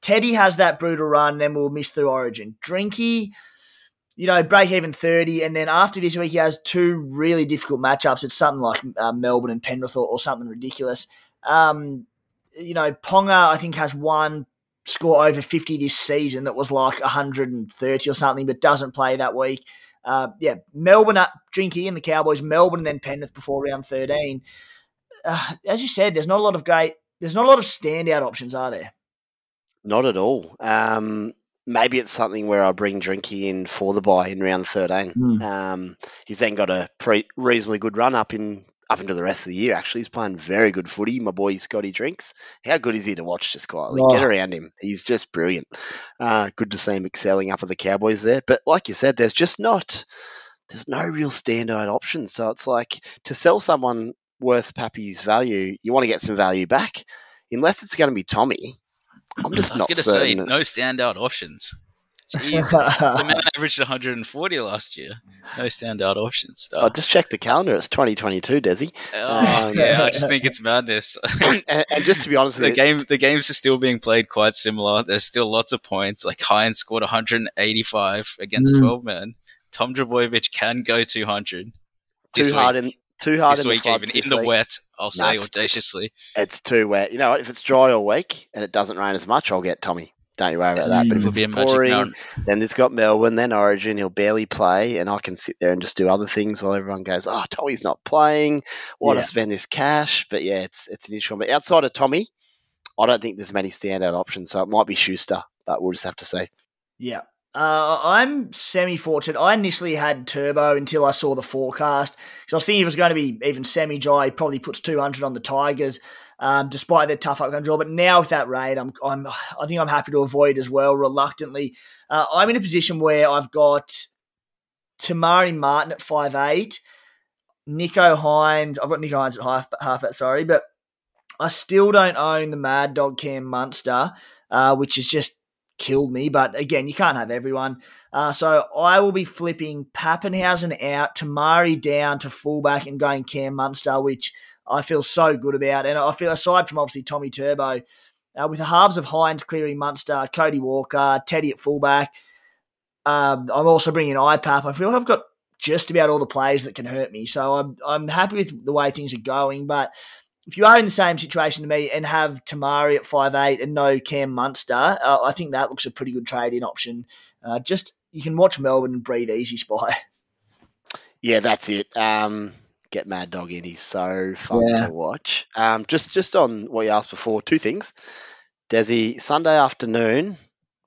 Teddy has that brutal run, then we'll miss through Origin. Drinky, you know, break even 30, and then after this week, he has two really difficult matchups. It's something like uh, Melbourne and Penrith or, or something ridiculous. Um, you know, Ponga, I think, has one score over 50 this season that was like 130 or something, but doesn't play that week. Uh, yeah, Melbourne at Drinky and the Cowboys, Melbourne and then Penrith before round 13. Uh, as you said, there's not a lot of great there's not a lot of standout options, are there?
Not at all. Um, maybe it's something where I bring Drinky in for the bye in round 13. Mm. Um, he's then got a pre- reasonably good run up in up into the rest of the year. Actually, he's playing very good footy. My boy Scotty Drinks. How good is he to watch? Just quietly oh. get around him. He's just brilliant. Uh, good to see him excelling up at the Cowboys there. But like you said, there's just not. There's no real standout option. So it's like to sell someone worth Pappy's value, you want to get some value back. Unless it's going to be Tommy, I'm just I was
not going
to say
no standout options. Jesus, the man averaged 140 last year. No standout options.
I just checked the calendar. It's 2022, Desi.
Oh, um, yeah, I just think it's madness.
and, and, just to be honest,
the
you,
game the games are still being played quite similar. There's still lots of points. Like Hynes scored 185 against mm. 12 men. Tom Trbojevic can go 200.
Too hard in too hard
this
in
week,
the
even in the
week.
wet. I'll say
it's,
audaciously.
It's, it's, too wet. You know? If it's dry all week and it doesn't rain as much, I'll get Tommy. Don't you worry about that. But if it's pouring, then there's got Melbourne, then Origin. He'll barely play, and I can sit there and just do other things while everyone goes, "Oh, Tommy's not playing. Why yeah. to spend this cash?" But yeah, it's it's an issue. But outside of Tommy, I don't think there's many standout options. So it might be Schuster, but we'll just have to see.
Yeah, uh, I'm semi fortunate. I initially had turbo until I saw the forecast. So I was thinking it was going to be even semi dry. Probably puts 200 on the Tigers, um, despite their tough upcoming draw. But now with that raid, I'm, I'm, I think I'm happy to avoid as well. Reluctantly, uh, I'm in a position where I've got Te Maire Martin at five eight, Nicho Hynes. I've got Nicho Hynes at half half at sorry, but I still don't own the Mad Dog Cam Munster, uh, which has just killed me. But again, you can't have everyone. Uh, so I will be flipping Papenhuyzen out, Tamari down to fullback and going Cam Munster, which I feel so good about. And I feel, aside from obviously Tommy Turbo, uh, with the halves of Hynes clearing Munster, Cody Walker, Teddy at fullback, um, I'm also bringing IPAP. I feel like I've got just about all the players that can hurt me. So I'm, I'm happy with the way things are going. But if you are in the same situation to me and have Te Maire at five eight and no Cam Munster, uh, I think that looks a pretty good trade-in option. Uh, just you can watch Melbourne and breathe easy, spy.
Yeah, that's it. Um, get Mad Dog in. He's so fun yeah. to watch. Um, just just on what you asked before, two things. Desi, Sunday afternoon,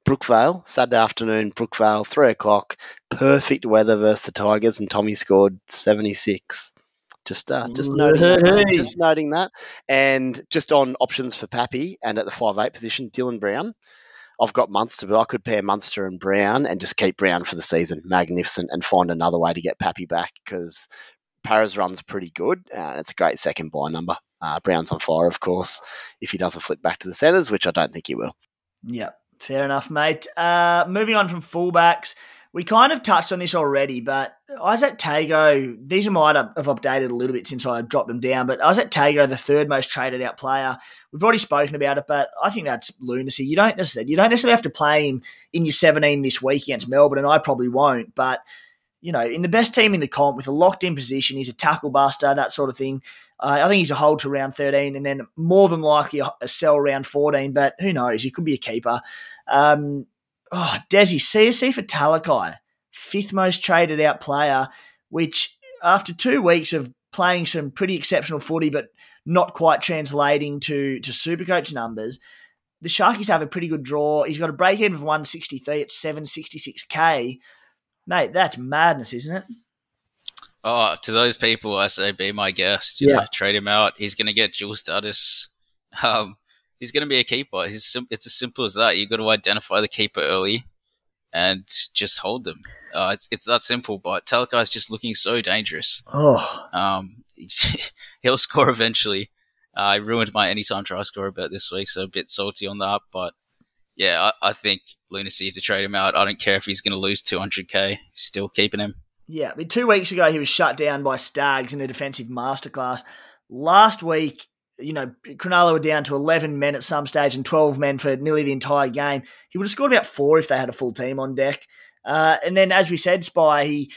Brookvale, Saturday afternoon, Brookvale, three o'clock. Perfect weather versus the Tigers, and Tommy scored seventy six. Just, uh, just noting, that, just noting that, and just on options for Pappy and at the five eight position, Dylan Brown. I've got Munster, but I could pair Munster and Brown and just keep Brown for the season. Magnificent, and find another way to get Pappy back because Paris run's pretty good, and it's a great second bye number. Uh, Brown's on fire, of course, if he doesn't flip back to the centres, which I don't think he will.
Yeah, fair enough, mate. Uh, moving on from fullbacks, we kind of touched on this already, but Izack Tago, these might have updated a little bit since I dropped them down, but Izack Tago, the third most traded out player, we've already spoken about it, but I think that's lunacy. You don't necessarily, you don't necessarily have to play him in your 17 this week against Melbourne, and I probably won't, but you know, in the best team in the comp with a locked in position, he's a tackle buster, that sort of thing. Uh, I think he's a hold to round 13 and then more than likely a, a sell around 14, but who knows? He could be a keeper. Um, oh, Desi, CSC for Talakai, fifth most traded out player, which after two weeks of playing some pretty exceptional footy, but not quite translating to, to Supercoach numbers, the Sharkies have a pretty good draw. He's got a break even of 163 at 766k. Mate, that's madness, isn't it?
Oh, to those people, I say be my guest. You yeah. know, trade him out. He's going to get dual status. Um, he's going to be a keeper. He's sim- it's as simple as that. You've got to identify the keeper early and just hold them. Uh, it's it's that simple. But Talakai's just looking so dangerous.
Oh,
um, he'll score eventually. Uh, I ruined my anytime try score about this week, so a bit salty on that. But yeah, I, I think lunacy to trade him out. I don't care if he's going to lose 200k. Still keeping him.
Yeah, I mean, two weeks ago he was shut down by Staggs in a defensive masterclass. Last week, you know, Cronulla were down to 11 men at some stage and 12 men for nearly the entire game. He would have scored about four if they had a full team on deck. Uh, and then, as we said, Spy, he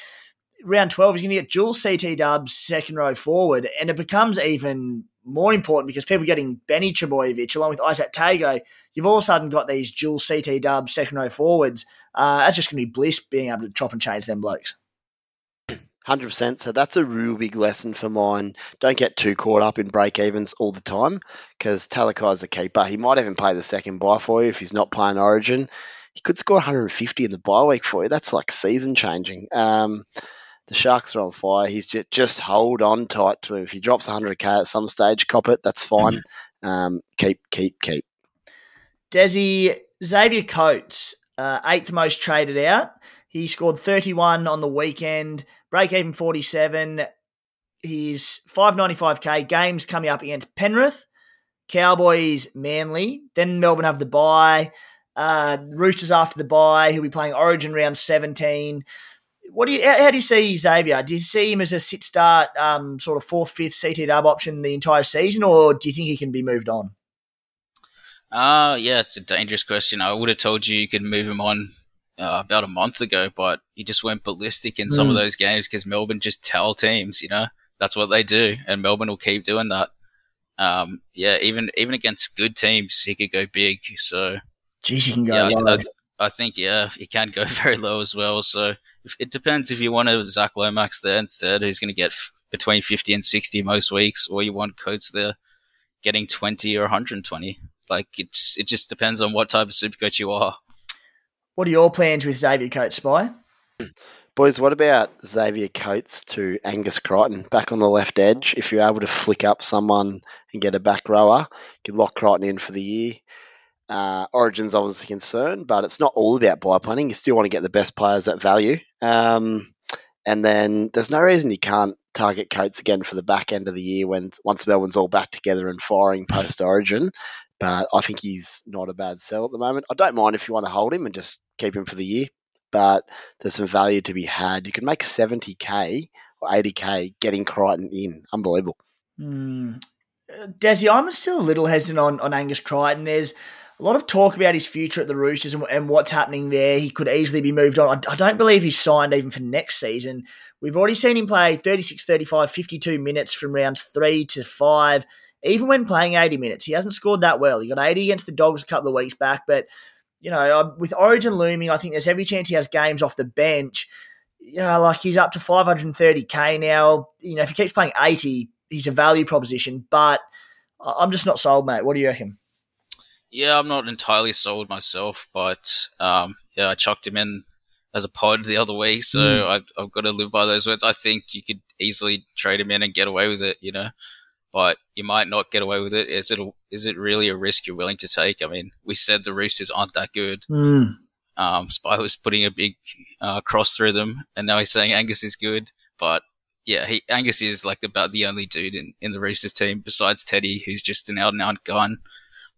round 12, he's going to get dual CT dubs second row forward. And it becomes even more important because people getting Benny Trbojevic along with Izack Tago, you've all of a sudden got these dual CT dubs second row forwards. Uh, that's just going to be bliss being able to chop and change them blokes.
Hundred percent. So that's a real big lesson for mine. Don't get too caught up in break evens all the time because Talakai's the keeper. He might even play the second bye for you if he's not playing Origin. He could score 150 in the bye week for you. That's like season changing. Um, the Sharks are on fire. He's just, just hold on tight to him. If he drops 100k at some stage, cop it. That's fine. Um, keep, keep, keep.
Desi Xavier Coates, uh, eighth most traded out. He scored 31 on the weekend, break even 47. He's 595k. Games coming up against Penrith, Cowboys, Manly. Then Melbourne have the bye. Uh, Roosters after the bye. He'll be playing Origin round 17 what do you how, do you see Xavier? Do you see him as a sit start, um, sort of fourth, fifth CT dub option the entire season, or do you think he can be moved on?
Uh yeah, it's a dangerous question. I would have told you you could move him on uh, about a month ago, but he just went ballistic in mm. some of hmm. those games because Melbourne just tell teams, you know, that's what they do, and Melbourne will keep doing that. Um, yeah, even even against good teams, he could go big. So,
geez, he can go. Yeah, I,
I, I, think yeah, he can go very low as well. So it depends if you want a Zac Lomax there instead, who's going to get f- between 50 and 60 most weeks, or you want Coates there getting 20 or 120. Like it's it just depends on what type of super coach you are.
What are your plans with Xavier Coates, Spy?
Boys, what about Xavier Coates to Angus Crichton back on the left edge? If you're able to flick up someone and get a back rower, you can lock Crichton in for the year. Uh, Origin's obviously concerned, but it's not all about bye punting. You still want to get the best players at value. Um, and then there's no reason you can't target Coates again for the back end of the year when once Melbourne's all back together and firing post Origin. But I think he's not a bad sell at the moment. I don't mind if you want to hold him and just keep him for the year, but there's some value to be had. You can make 70k or 80k getting Crichton in. Unbelievable.
Mm. Desi, I'm still a little hesitant on, on Angus Crichton. There's a lot of talk about his future at the Roosters and, and what's happening there. He could easily be moved on. I, I, don't believe he's signed even for next season. We've already seen him play 36, 35, 52 minutes from rounds three to five. Even when playing 80 minutes, he hasn't scored that well. He got 80 against the Dogs a couple of weeks back, but you know, with Origin looming, I think there's every chance he has games off the bench. yeah, like he's up to 530k now. You know, if he keeps playing 80, he's a value proposition. But I'm just not sold, mate. What do you reckon?
Yeah, I'm not entirely sold myself, but um, yeah, I chucked him in as a pod the other week, so mm. I've, I've, got to live by those words. I think you could easily trade him in and get away with it, you know, but you might not get away with it. Is it is it really a risk you're willing to take? I mean, we said the Roosters aren't that good.
Mm.
Um, Spy was putting a big uh, cross through them, and now he's saying Angus is good, but yeah, he, Angus is like about the only dude in, in the Roosters team besides Teddy, who's just an out and out gun.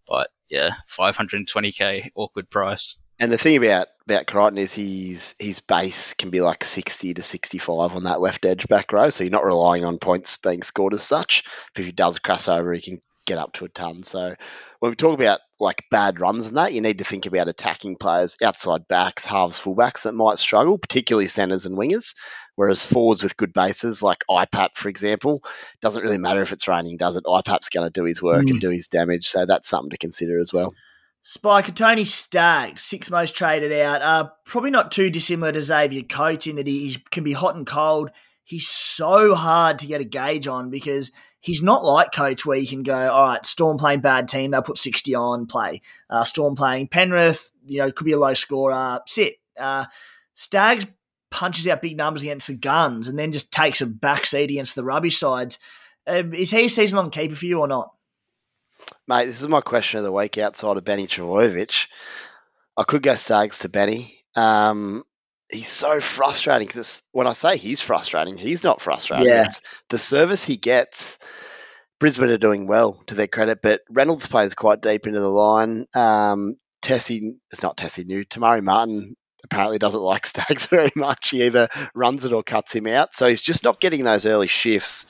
But yeah, 520k awkward price.
And the thing about about Crichton is his his base can be like 60 to 65 on that left edge back row, so you're not relying on points being scored as such. But if he does cross over, he can get up to a ton. So when we talk about like bad runs and that, you need to think about attacking players, outside backs, halves, fullbacks that might struggle, particularly centres and wingers. Whereas forwards with good bases, like IPAP, for example, doesn't really matter if it's raining, does it? IPAP's going to do his work mm. and do his damage. So that's something to consider as well.
Spy Kotoni Staggs, six most traded out. Uh, probably not too dissimilar to Xavier Coates in that he can be hot and cold. He's so hard to get a gauge on because he's not like Coates where you can go, all right, Storm playing bad team, they'll put 60 on, play. Uh, Storm playing Penrith, you know, could be a low scorer, sit. Uh, Staggs punches out big numbers against the guns and then just takes a back seat against the rubbish sides. Uh, is he a season long keeper for you or not?
Mate, this is my question of the week outside of Benny Trbojevic. I could go Staggs to Benny. Um, he's so frustrating because when I say he's frustrating, he's not frustrating.
Yeah.
It's the service he gets. Brisbane are doing well to their credit, but Reynolds plays quite deep into the line. Um, Tesi, it's not Tesi Niu. Te Maire Martin apparently doesn't like Staggs very much. He either runs it or cuts him out. So he's just not getting those early shifts.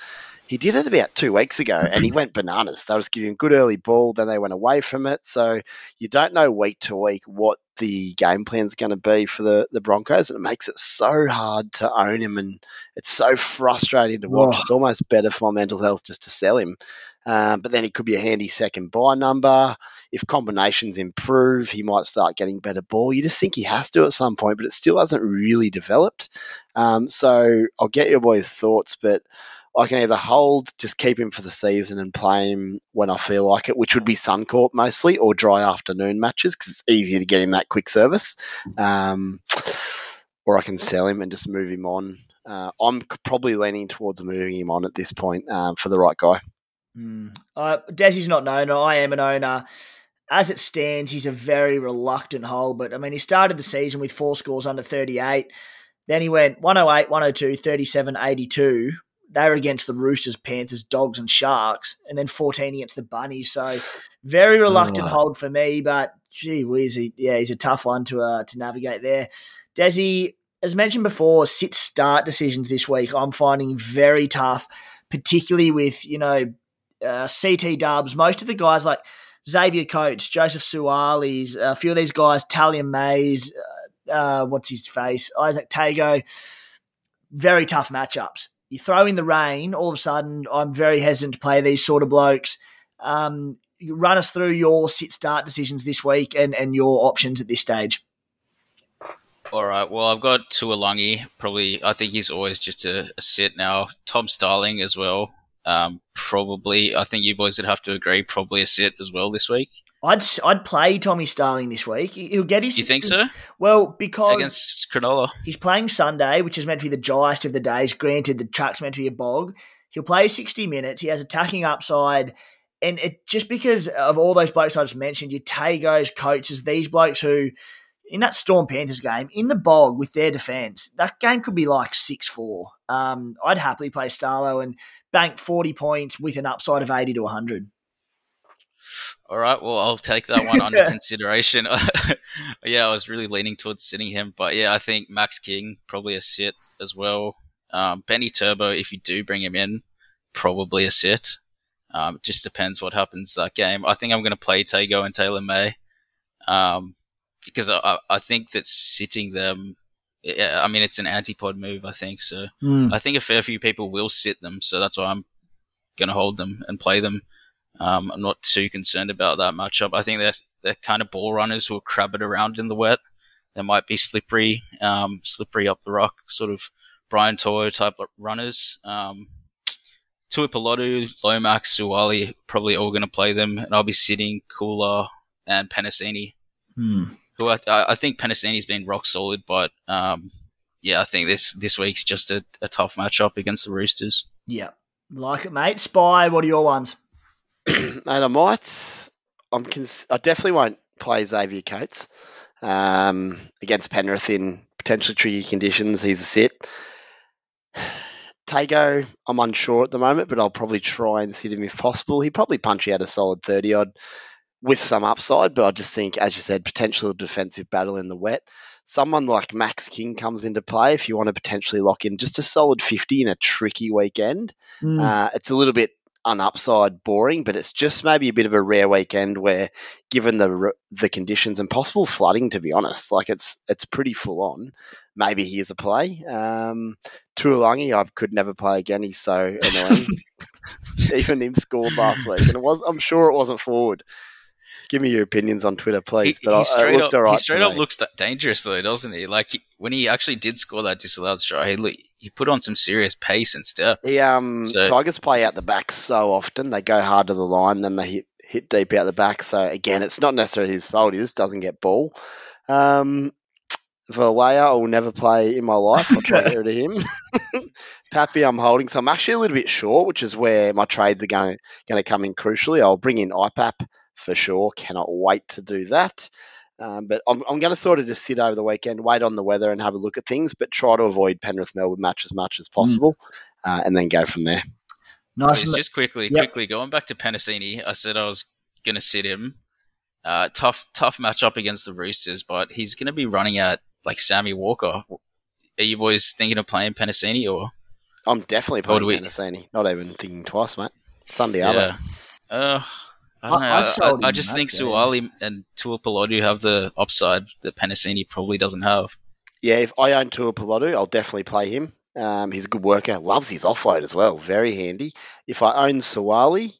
He did it about two weeks ago and he went bananas. They was giving him good early ball, then they went away from it. So you don't know week to week what the game plan is going to be for the, the Broncos. And it makes it so hard to own him and it's so frustrating to watch. Oh. It's almost better for my mental health just to sell him. Um, but then he could be a handy second bye number. If combinations improve, he might start getting better ball. You just think he has to at some point, but it still hasn't really developed. Um, so I'll get your boys' thoughts, but I can either hold, just keep him for the season and play him when I feel like it, which would be Suncorp mostly, or dry afternoon matches because it's easier to get him that quick service. Um, or I can sell him and just move him on. Uh, I'm probably leaning towards moving him on at this point um, for the right guy.
Mm. Uh, Desi's not an owner. I am an owner. As it stands, he's a very reluctant hold. But I mean, he started the season with four scores under 38. Then he went 108, 102, 37, 82. They were against the Roosters, Panthers, Dogs, and Sharks, and then 14 against the Bunnies. So very reluctant oh. hold for me, but gee whiz, he, yeah, he's a tough one to uh, to navigate there. Desi, as mentioned before, sit start decisions this week I'm finding very tough, particularly with, you know, uh, CT Dubs, most of the guys like Xavier Coates, Joseph Suaalii's, a few of these guys, Taylan Mayes, uh, uh, what's his face, Izack Tago, very tough matchups. You throw in the rain, all of a sudden, I'm very hesitant to play these sort of blokes. Um, run us through your sit start decisions this week and, and your options at this stage.
All right. Well, I've got Tuilagi. Probably, I think he's always just a, a sit now. Tom Starling as well. Um, probably, I think you boys would have to agree, probably a sit as well this week.
I'd I'd play Tommy Starling this week. He'll get his.
You think so?
Well, because
against Cronulla,
he's playing Sunday, which is meant to be the driest of the days. Granted, the track's meant to be a bog. He'll play sixty minutes. He has attacking upside, and it just because of all those blokes I just mentioned, your Tagos, coaches, these blokes who in that Storm Panthers game in the bog with their defence, that game could be like six four. Um, I'd happily play Starlo and bank 40 points with an upside of 80 to 100.
All right, well, I'll take that one under consideration. yeah, I was really leaning towards sitting him, but yeah, I think Max King probably a sit as well. Um, Benny Turbo, if you do bring him in, probably a sit. Um, it just depends what happens that game. I think I'm going to play Tago and Taylan May um, because I, I think that sitting them yeah, I mean, it's an antipod move, I think. So
mm.
I think a fair few people will sit them. So that's why I'm going to hold them and play them. Um, I'm not too concerned about that matchup. I think they're, they're kind of ball runners who will crab it around in the wet. they might be slippery, um, slippery up the rock, sort of Brian To'o type runners. Um, Tuipulotu, Lomax, Suaalii, probably all going to play them, and I'll be sitting Koula and Penisini.
Hmm.
Who I, I think Penisini's been rock solid, but um, yeah, I think this this week's just a, a tough matchup against the Roosters.
Yeah, like it, mate. Spy, what are your ones?
Mate, I might. I'm. Cons- I definitely won't play Xavier Coates um, against Penrith in potentially tricky conditions. He's a sit. Tago, I'm unsure at the moment, but I'll probably try and sit him if possible. He probably punch you out a solid 30 odd with some upside, but I just think, as you said, potential defensive battle in the wet. Someone like Max King comes into play if you want to potentially lock in just a solid 50 in a tricky weekend.
Mm.
Uh, it's a little bit on upside boring, but it's just maybe a bit of a rare weekend where, given the the conditions and possible flooding, to be honest, like it's it's pretty full on. Maybe he is a play. Um, Tuolangi, I could never play again. He's so annoying. Even him scored last week, and it was. I'm sure it wasn't forward. Give me your opinions on Twitter, please.
He,
but
he
I,
straight
it looked
up,
all right
he straight up
me.
looks da- dangerous though, doesn't he? Like he, when he actually did score that disallowed strike, he, look- he put on some serious pace and stuff.
The um,
So-
Tigers play out the back so often. They go hard to the line, then they hit hit deep out the back. So again, it's not necessarily his fault. He just doesn't get ball. Um, Valea, I will never play in my life. I'll try to get rid of him. Pappy, I'm holding. So I'm actually a little bit short, which is where my trades are going going to come in crucially. I'll bring in IPAP for sure. Cannot wait to do that. Um, but I'm, I'm going to sort of just sit over the weekend, wait on the weather, and have a look at things, but try to avoid Penrith Melbourne match as much as possible, uh, and then go from there.
Nice.
Boys, just quickly,
Yep.
quickly going back to Penisini. I said I was going to sit him. Uh, tough, tough matchup against the Roosters, but he's going to be running at like Sammy Walker. Are you boys thinking of playing Penisini or?
I'm definitely
What
playing
do we-
Not even thinking twice, mate. Sunday Arvo.
Yeah. Uh, I
I-
don't know.
I
I,
sold
I, I just think
game.
Suaalii and Tuipulotu have the upside that Penisini probably doesn't have.
Yeah, if I own Tuipulotu, I'll definitely play him. Um, he's a good worker. Loves his offload as well. Very handy. If I own Suaalii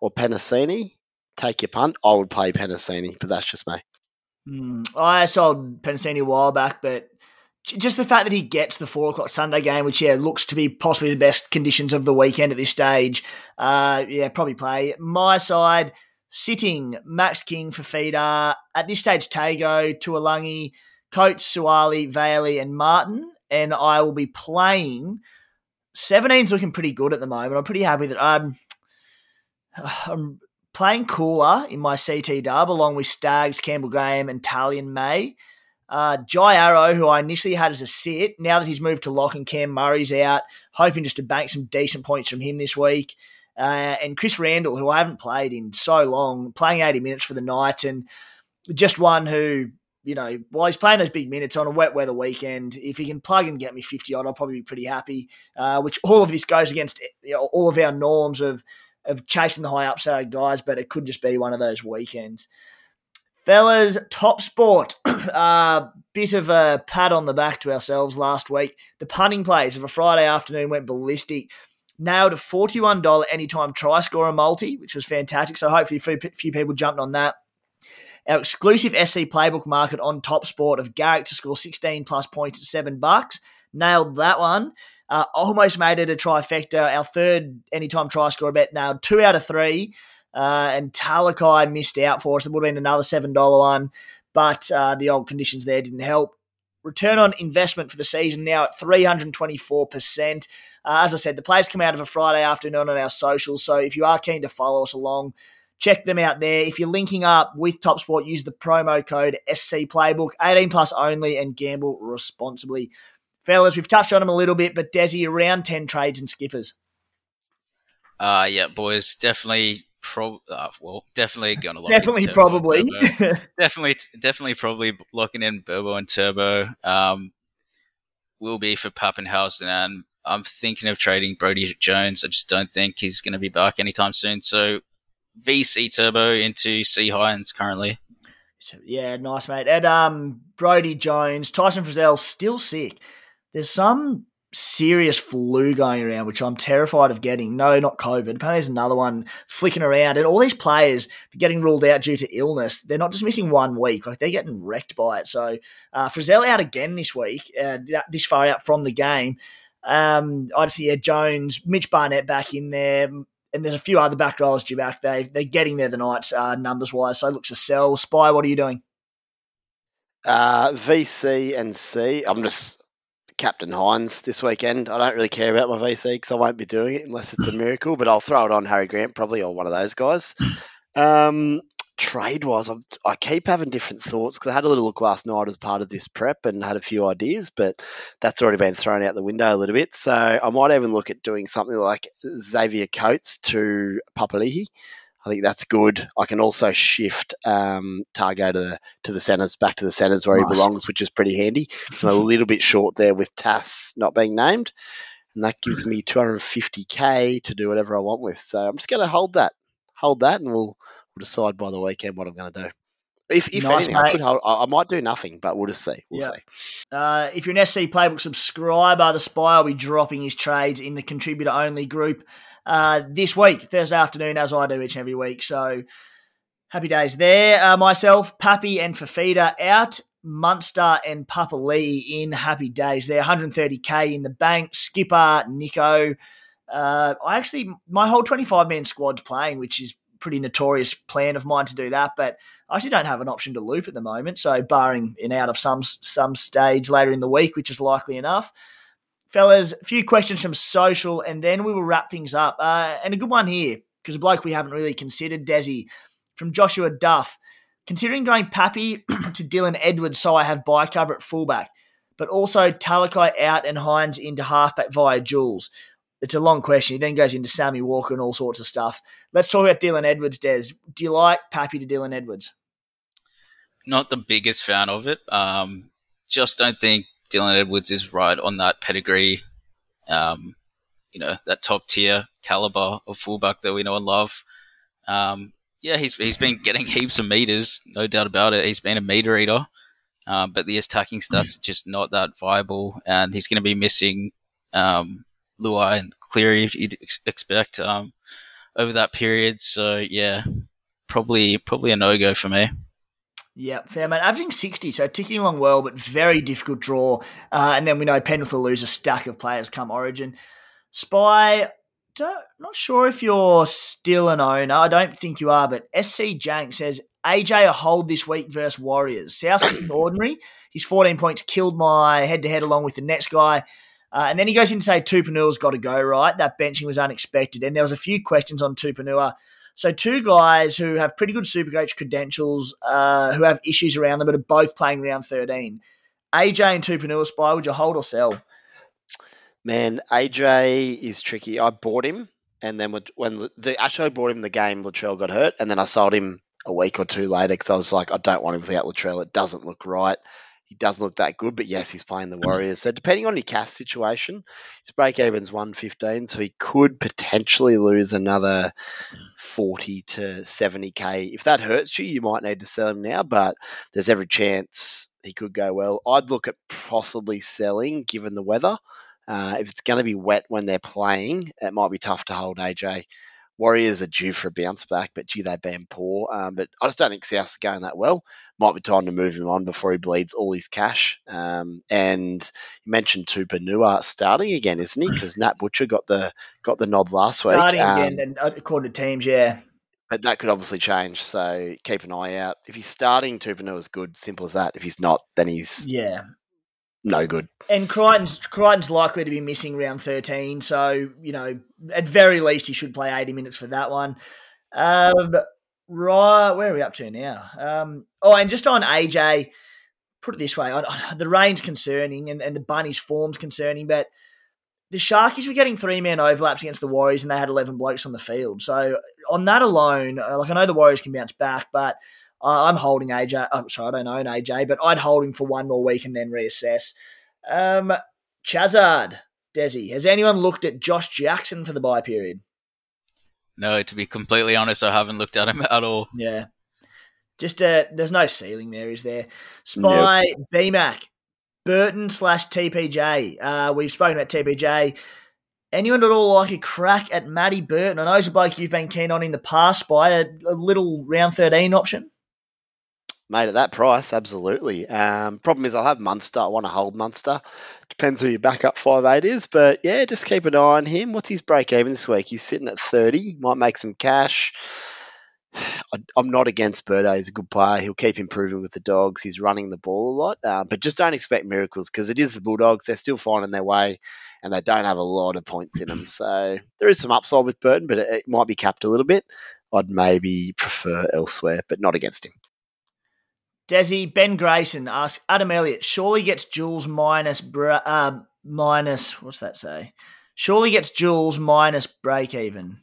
or Penisini, take your punt. I would play Penisini, but that's just me.
Mm, I sold Penisini a while back, but just the fact that he gets the four o'clock Sunday game, which yeah looks to be possibly the best conditions of the weekend at this stage, uh, yeah, probably play. My side sitting Max King for feeder at this stage. Tago, Tuolangi, Coates, Suaalii, Valey, and Martin, and I will be playing. 17's looking pretty good at the moment. I'm pretty happy that I'm. I'm playing Koula in my CT dub along with Staggs, Campbell Graham, and Taylan May. Uh, Jai Arrow, who I initially had as a sit, now that he's moved to lock and Cam Murray's out, hoping just to bank some decent points from him this week. Uh, and Chris Randall, who I haven't played in so long, playing 80 minutes for the night, and just one who, you know, while he's playing those big minutes on a wet weather weekend, if he can plug and get me 50 odd, I'll probably be pretty happy. Uh, which all of this goes against you know, all of our norms of of chasing the high upside guys, but it could just be one of those weekends. Fellas, top sport. uh, bit of a pat on the back to ourselves last week. The punting plays of a Friday afternoon went ballistic. Nailed a $41 anytime try scorer multi, which was fantastic. So hopefully a few, people jumped on that. Our exclusive SC playbook market on top sport of Garrick to score 16 plus points at seven bucks. Nailed that one. Uh, almost made it a trifecta. Our third anytime try scorer bet nailed two out of three. Uh, and Talakai missed out for us. It would have been another $7 one, but uh, the old conditions there didn't help. Return on investment for the season now at 324%. Uh, as I said, the players come out of a Friday afternoon on our socials, so if you are keen to follow us along, check them out there. If you're linking up with TopSport, use the promo code SC Playbook, 18 plus only, and gamble responsibly. Fellas, we've touched on them a little bit, but Desi, around 10 trades and skippers.
Uh, yeah, boys, definitely. Pro- uh, well, definitely gonna lock in
Definitely, probably.
definitely, definitely, probably locking in Burbo and Turbo. Um, will be for Papenhuyzen, and I'm thinking of trading Brodie Jones. I just don't think he's going to be back anytime soon. So VC Turbo into C Hynes currently.
So, yeah, nice, mate. And um, Brodie Jones, Tyson Frizell, still sick. There's some serious flu going around, which I'm terrified of getting. No, not COVID. Apparently, there's another one flicking around, and all these players getting ruled out due to illness. They're not just missing one week; like they're getting wrecked by it. So, uh, Frizell out again this week, uh, this far out from the game. Um, I'd see yeah, Jones, Mitch Barnett back in there, and there's a few other back rollers due back. They they're getting there the nights uh, numbers wise. So looks to sell. Spy, what are you doing?
Uh, VC and C. I'm just Captain Hynes this weekend. I don't really care about my VC because I won't be doing it unless it's a miracle, but I'll throw it on Harry Grant probably or one of those guys. Um, trade wise, I keep having different thoughts because I had a little look last night as part of this prep and had a few ideas, but that's already been thrown out the window a little bit. So I might even look at doing something like Xavier Coates to Papali'i. I think that's good. I can also shift um, Tago to the to the centres, back to the centres where nice. he belongs, which is pretty handy. So I'm a little bit short there with Tass not being named, and that gives me 250k to do whatever I want with. So I'm just going to hold that, hold that, and we'll we'll decide by the weekend what I'm going to do. If, if nice, anything, I could hold. I, I, might do nothing, but we'll just see. We'll see.
Uh, if you're an SC Playbook subscriber, the Spy will be dropping his trades in the contributor only group uh, this week, Thursday afternoon, as I do each and every week. So happy days there. Uh, myself, Pappy, and Fafita out. Munster and Papali'i in happy days there. 130k in the bank. Skipper, Nicho. Uh, I actually, my whole 25 man squad's playing, which is pretty notorious plan of mine to do that. But I actually don't have an option to loop at the moment. So barring in out of some some stage later in the week, which is likely enough, fellas, a few questions from social, and then we will wrap things up. Uh, and a good one here, because a bloke we haven't really considered, Desi, from Joshua Duff. Considering going Pappy to Dylan Edwards, so I have bye cover at fullback, but also Talakai out and Hynes into halfback via Jules. It's a long question. He then goes into Sammy Walker and all sorts of stuff. Let's talk about Dylan Edwards, Des. Do you like Pappy to Dylan Edwards?
Not the biggest fan of it. Um, just don't think Dylan Edwards is right on that pedigree, um, you know, that top tier caliber of fullback that we know and love. Um, yeah, he's he's been getting heaps of meters, no doubt about it. He's been a meter eater, um, but the attacking stats are just not that viable, and he's going to be missing um, Luai and Cleary. You'd ex- expect um, over that period. So yeah, probably probably a no go for me.
Yeah, fair man. Averaging 60, so ticking along well, but very difficult draw. Uh, and then we know Penrith will lose a stack of players come Origin. Spy, don't, not sure if you're still an owner. I don't think you are, but SC Jank says AJ a hold this week versus Warriors. South ordinary. His 14 points killed my head to head along with the next guy. Uh, and then he goes in to say Tupouniua's got to go, right? That benching was unexpected. And there was a few questions on Tupouniua. So two guys who have pretty good Supercoach credentials, uh, who have issues around them, but are both playing round 13. AJ and Tupouniua Spy, would you hold or sell?
Man, AJ is tricky. I bought him, and then when the actually I bought him the game, Latrell got hurt, and then I sold him a week or two later because I was like, I don't want him without Latrell. It doesn't look right. He doesn't look that good, but yes, he's playing the Warriors. So depending on your cast situation, his break even's 115, so he could potentially lose another 40 to 70k. If that hurts you, you might need to sell him now, but there's every chance he could go well. I'd look at possibly selling given the weather. Uh, if it's going to be wet when they're playing, it might be tough to hold AJ. Warriors are due for a bounce back, but gee, they've been poor. Um, but I just don't think South's going that well. Might be time to move him on before he bleeds all his cash. Um, and you mentioned Tupouniua starting again, isn't he? Because Nat Butcher got the got the nod last
starting
week.
Starting again, um, and uh, according to teams, yeah.
But that could obviously change, so keep an eye out. If he's starting, Tupouniua is good. Simple as that. If he's not, then he's
yeah
no good.
And Crichton's Crichton's likely to be missing round thirteen, so you know at very least he should play eighty minutes for that one. Um, right, where are we up to now? Um, oh, and just on AJ, put it this way: the rain's concerning, and, and the bunny's form's concerning, but the Sharkies were getting three man overlaps against the Warriors, and they had eleven blokes on the field. So on that alone, uh, like I know the Warriors can bounce back, but I'm holding AJ. I'm sorry, I don't own AJ, but I'd hold him for one more week and then reassess. Um, Chazard, Desi, has anyone looked at Josh Jackson for the bye period?
No, to be completely honest, I haven't looked at him at all.
Yeah. Just uh, there's no ceiling there, is there? Spy, yep. BMAC. Burton slash TPJ. Uh, we've spoken about TPJ. Anyone at all like a crack at Matty Burton? I know he's a bloke you've been keen on in the past by a, a little round 13 option.
Mate, at that price, absolutely. Um, problem is, I'll have Munster. I want to hold Munster. Depends who your backup five eight is, but yeah, just keep an eye on him. What's his break even this week? He's sitting at thirty. Might make some cash. I, am not against Birdo. He's a good player. He'll keep improving with the dogs. He's running the ball a lot, uh, but just don't expect miracles because it is the Bulldogs. They're still finding their way, and they don't have a lot of points in them. So there is some upside with Burton, but it, it might be capped a little bit. I'd maybe prefer elsewhere, but not against him.
Desi Ben Grayson asks Adam Elliott surely gets Jules minus uh, minus what's that say? Surely gets Jules minus break even.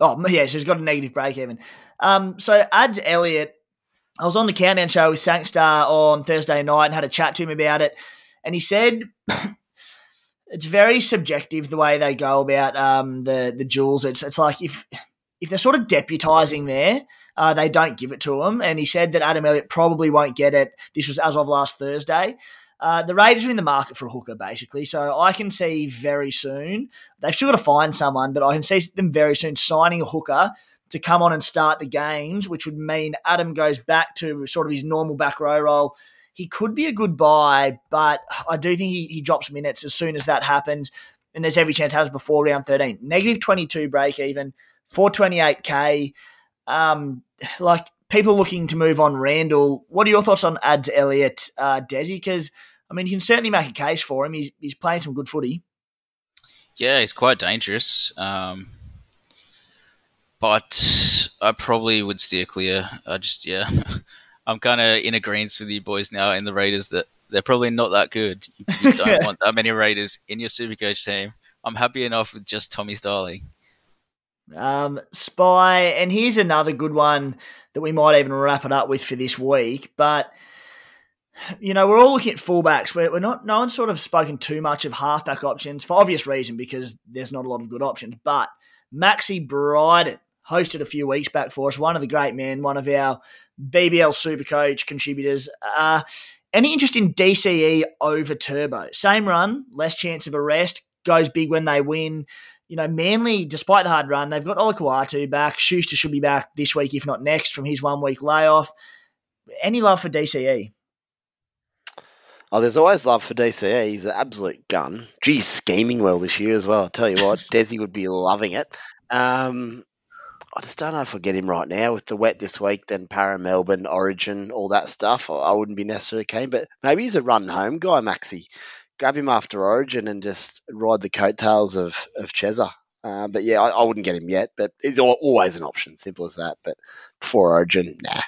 Oh yeah, so he's got a negative break even. Um, so adds Elliott. I was on the countdown show with Sankstar on Thursday night and had a chat to him about it, and he said it's very subjective the way they go about um, the the Jules. It's it's like if if they're sort of deputizing there uh, they don't give it to him. And he said that Adam Elliott probably won't get it. This was as of last Thursday. Uh, the Raiders are in the market for a hooker, basically. So I can see very soon, they've still got to find someone, but I can see them very soon signing a hooker to come on and start the games, which would mean Adam goes back to sort of his normal back row role. He could be a good buy, but I do think he, he drops minutes as soon as that happens. And there's every chance it happens before round 13. Negative 22 break even, 428k. Um, like people looking to move on Randall. What are your thoughts on Ads Elliott, uh, Desi? Because I mean, you can certainly make a case for him. He's he's playing some good footy.
Yeah, he's quite dangerous. Um, but I probably would steer clear. I just yeah, I'm kind of in agreement with you boys now in the Raiders that they're probably not that good. You, you don't want that many Raiders in your Supercoach team. I'm happy enough with just Tommy Starling.
Um, Spy, and here's another good one that we might even wrap it up with for this week. But you know, we're all looking at fullbacks. We're, we're not. No one's sort of spoken too much of halfback options for obvious reason because there's not a lot of good options. But Maxi Bryden hosted a few weeks back for us. One of the great men, one of our BBL Super Coach contributors. Uh, any interest in DCE over Turbo? Same run, less chance of arrest, goes big when they win you know, Manly, despite the hard run, they've got Olakau'atu back. Schuster should be back this week, if not next, from his one week layoff. Any love for DCE?
Oh, there's always love for DCE. He's an absolute gun. Geez, scheming well this year as well. I'll tell you what, Desi would be loving it. Um, I just don't know if I get him right now with the wet this week, then Parra Melbourne, Origin, all that stuff. I wouldn't be necessarily keen, but maybe he's a run home guy, Maxi grab him after Origin and just ride the coattails of of Cheza. Uh, but yeah, I, I, wouldn't get him yet. But it's always an option, simple as that. But before Origin, nah.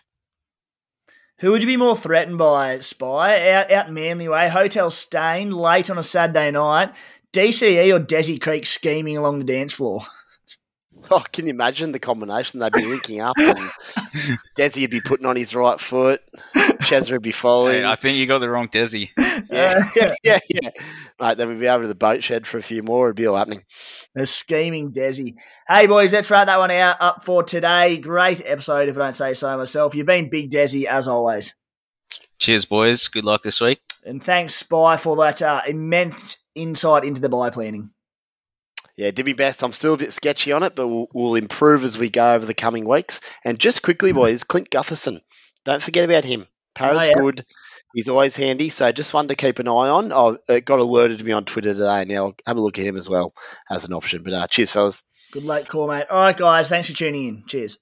Who would you be more threatened by, Spy? Out out Manly way, Hotel Steyne, late on a Saturday night, DCE or Desi Creek scheming along the dance floor?
Oh, can you imagine the combination? They'd be linking up and Desi would be putting on his right foot. Chesra would be following.
Hey, I think you got the wrong Desi.
Yeah, yeah, yeah, yeah. Mate, then we'd be over to the boat shed for a few more. It'd be all happening.
A scheming Desi. Hey, boys, let's wrap that one out up for today. Great episode, if I don't say so myself. You've been big Desi, as always.
Cheers, boys. Good luck this week.
And thanks, Spy, for that uh, immense insight into the bye planning
yeah, did my best. I'm still a bit sketchy on it, but we'll, we'll improve as we go over the coming weeks. And just quickly, mm-hmm. boys, Clint Gutherson. Don't forget about him. Parra's oh, yeah. good. He's always handy, so just one to keep an eye on. Oh, it got alerted to me on Twitter today. Now I'll have a look at him as well as an option. But uh, cheers, fellas.
Good luck, call, mate. All right, guys. Thanks for tuning in. Cheers.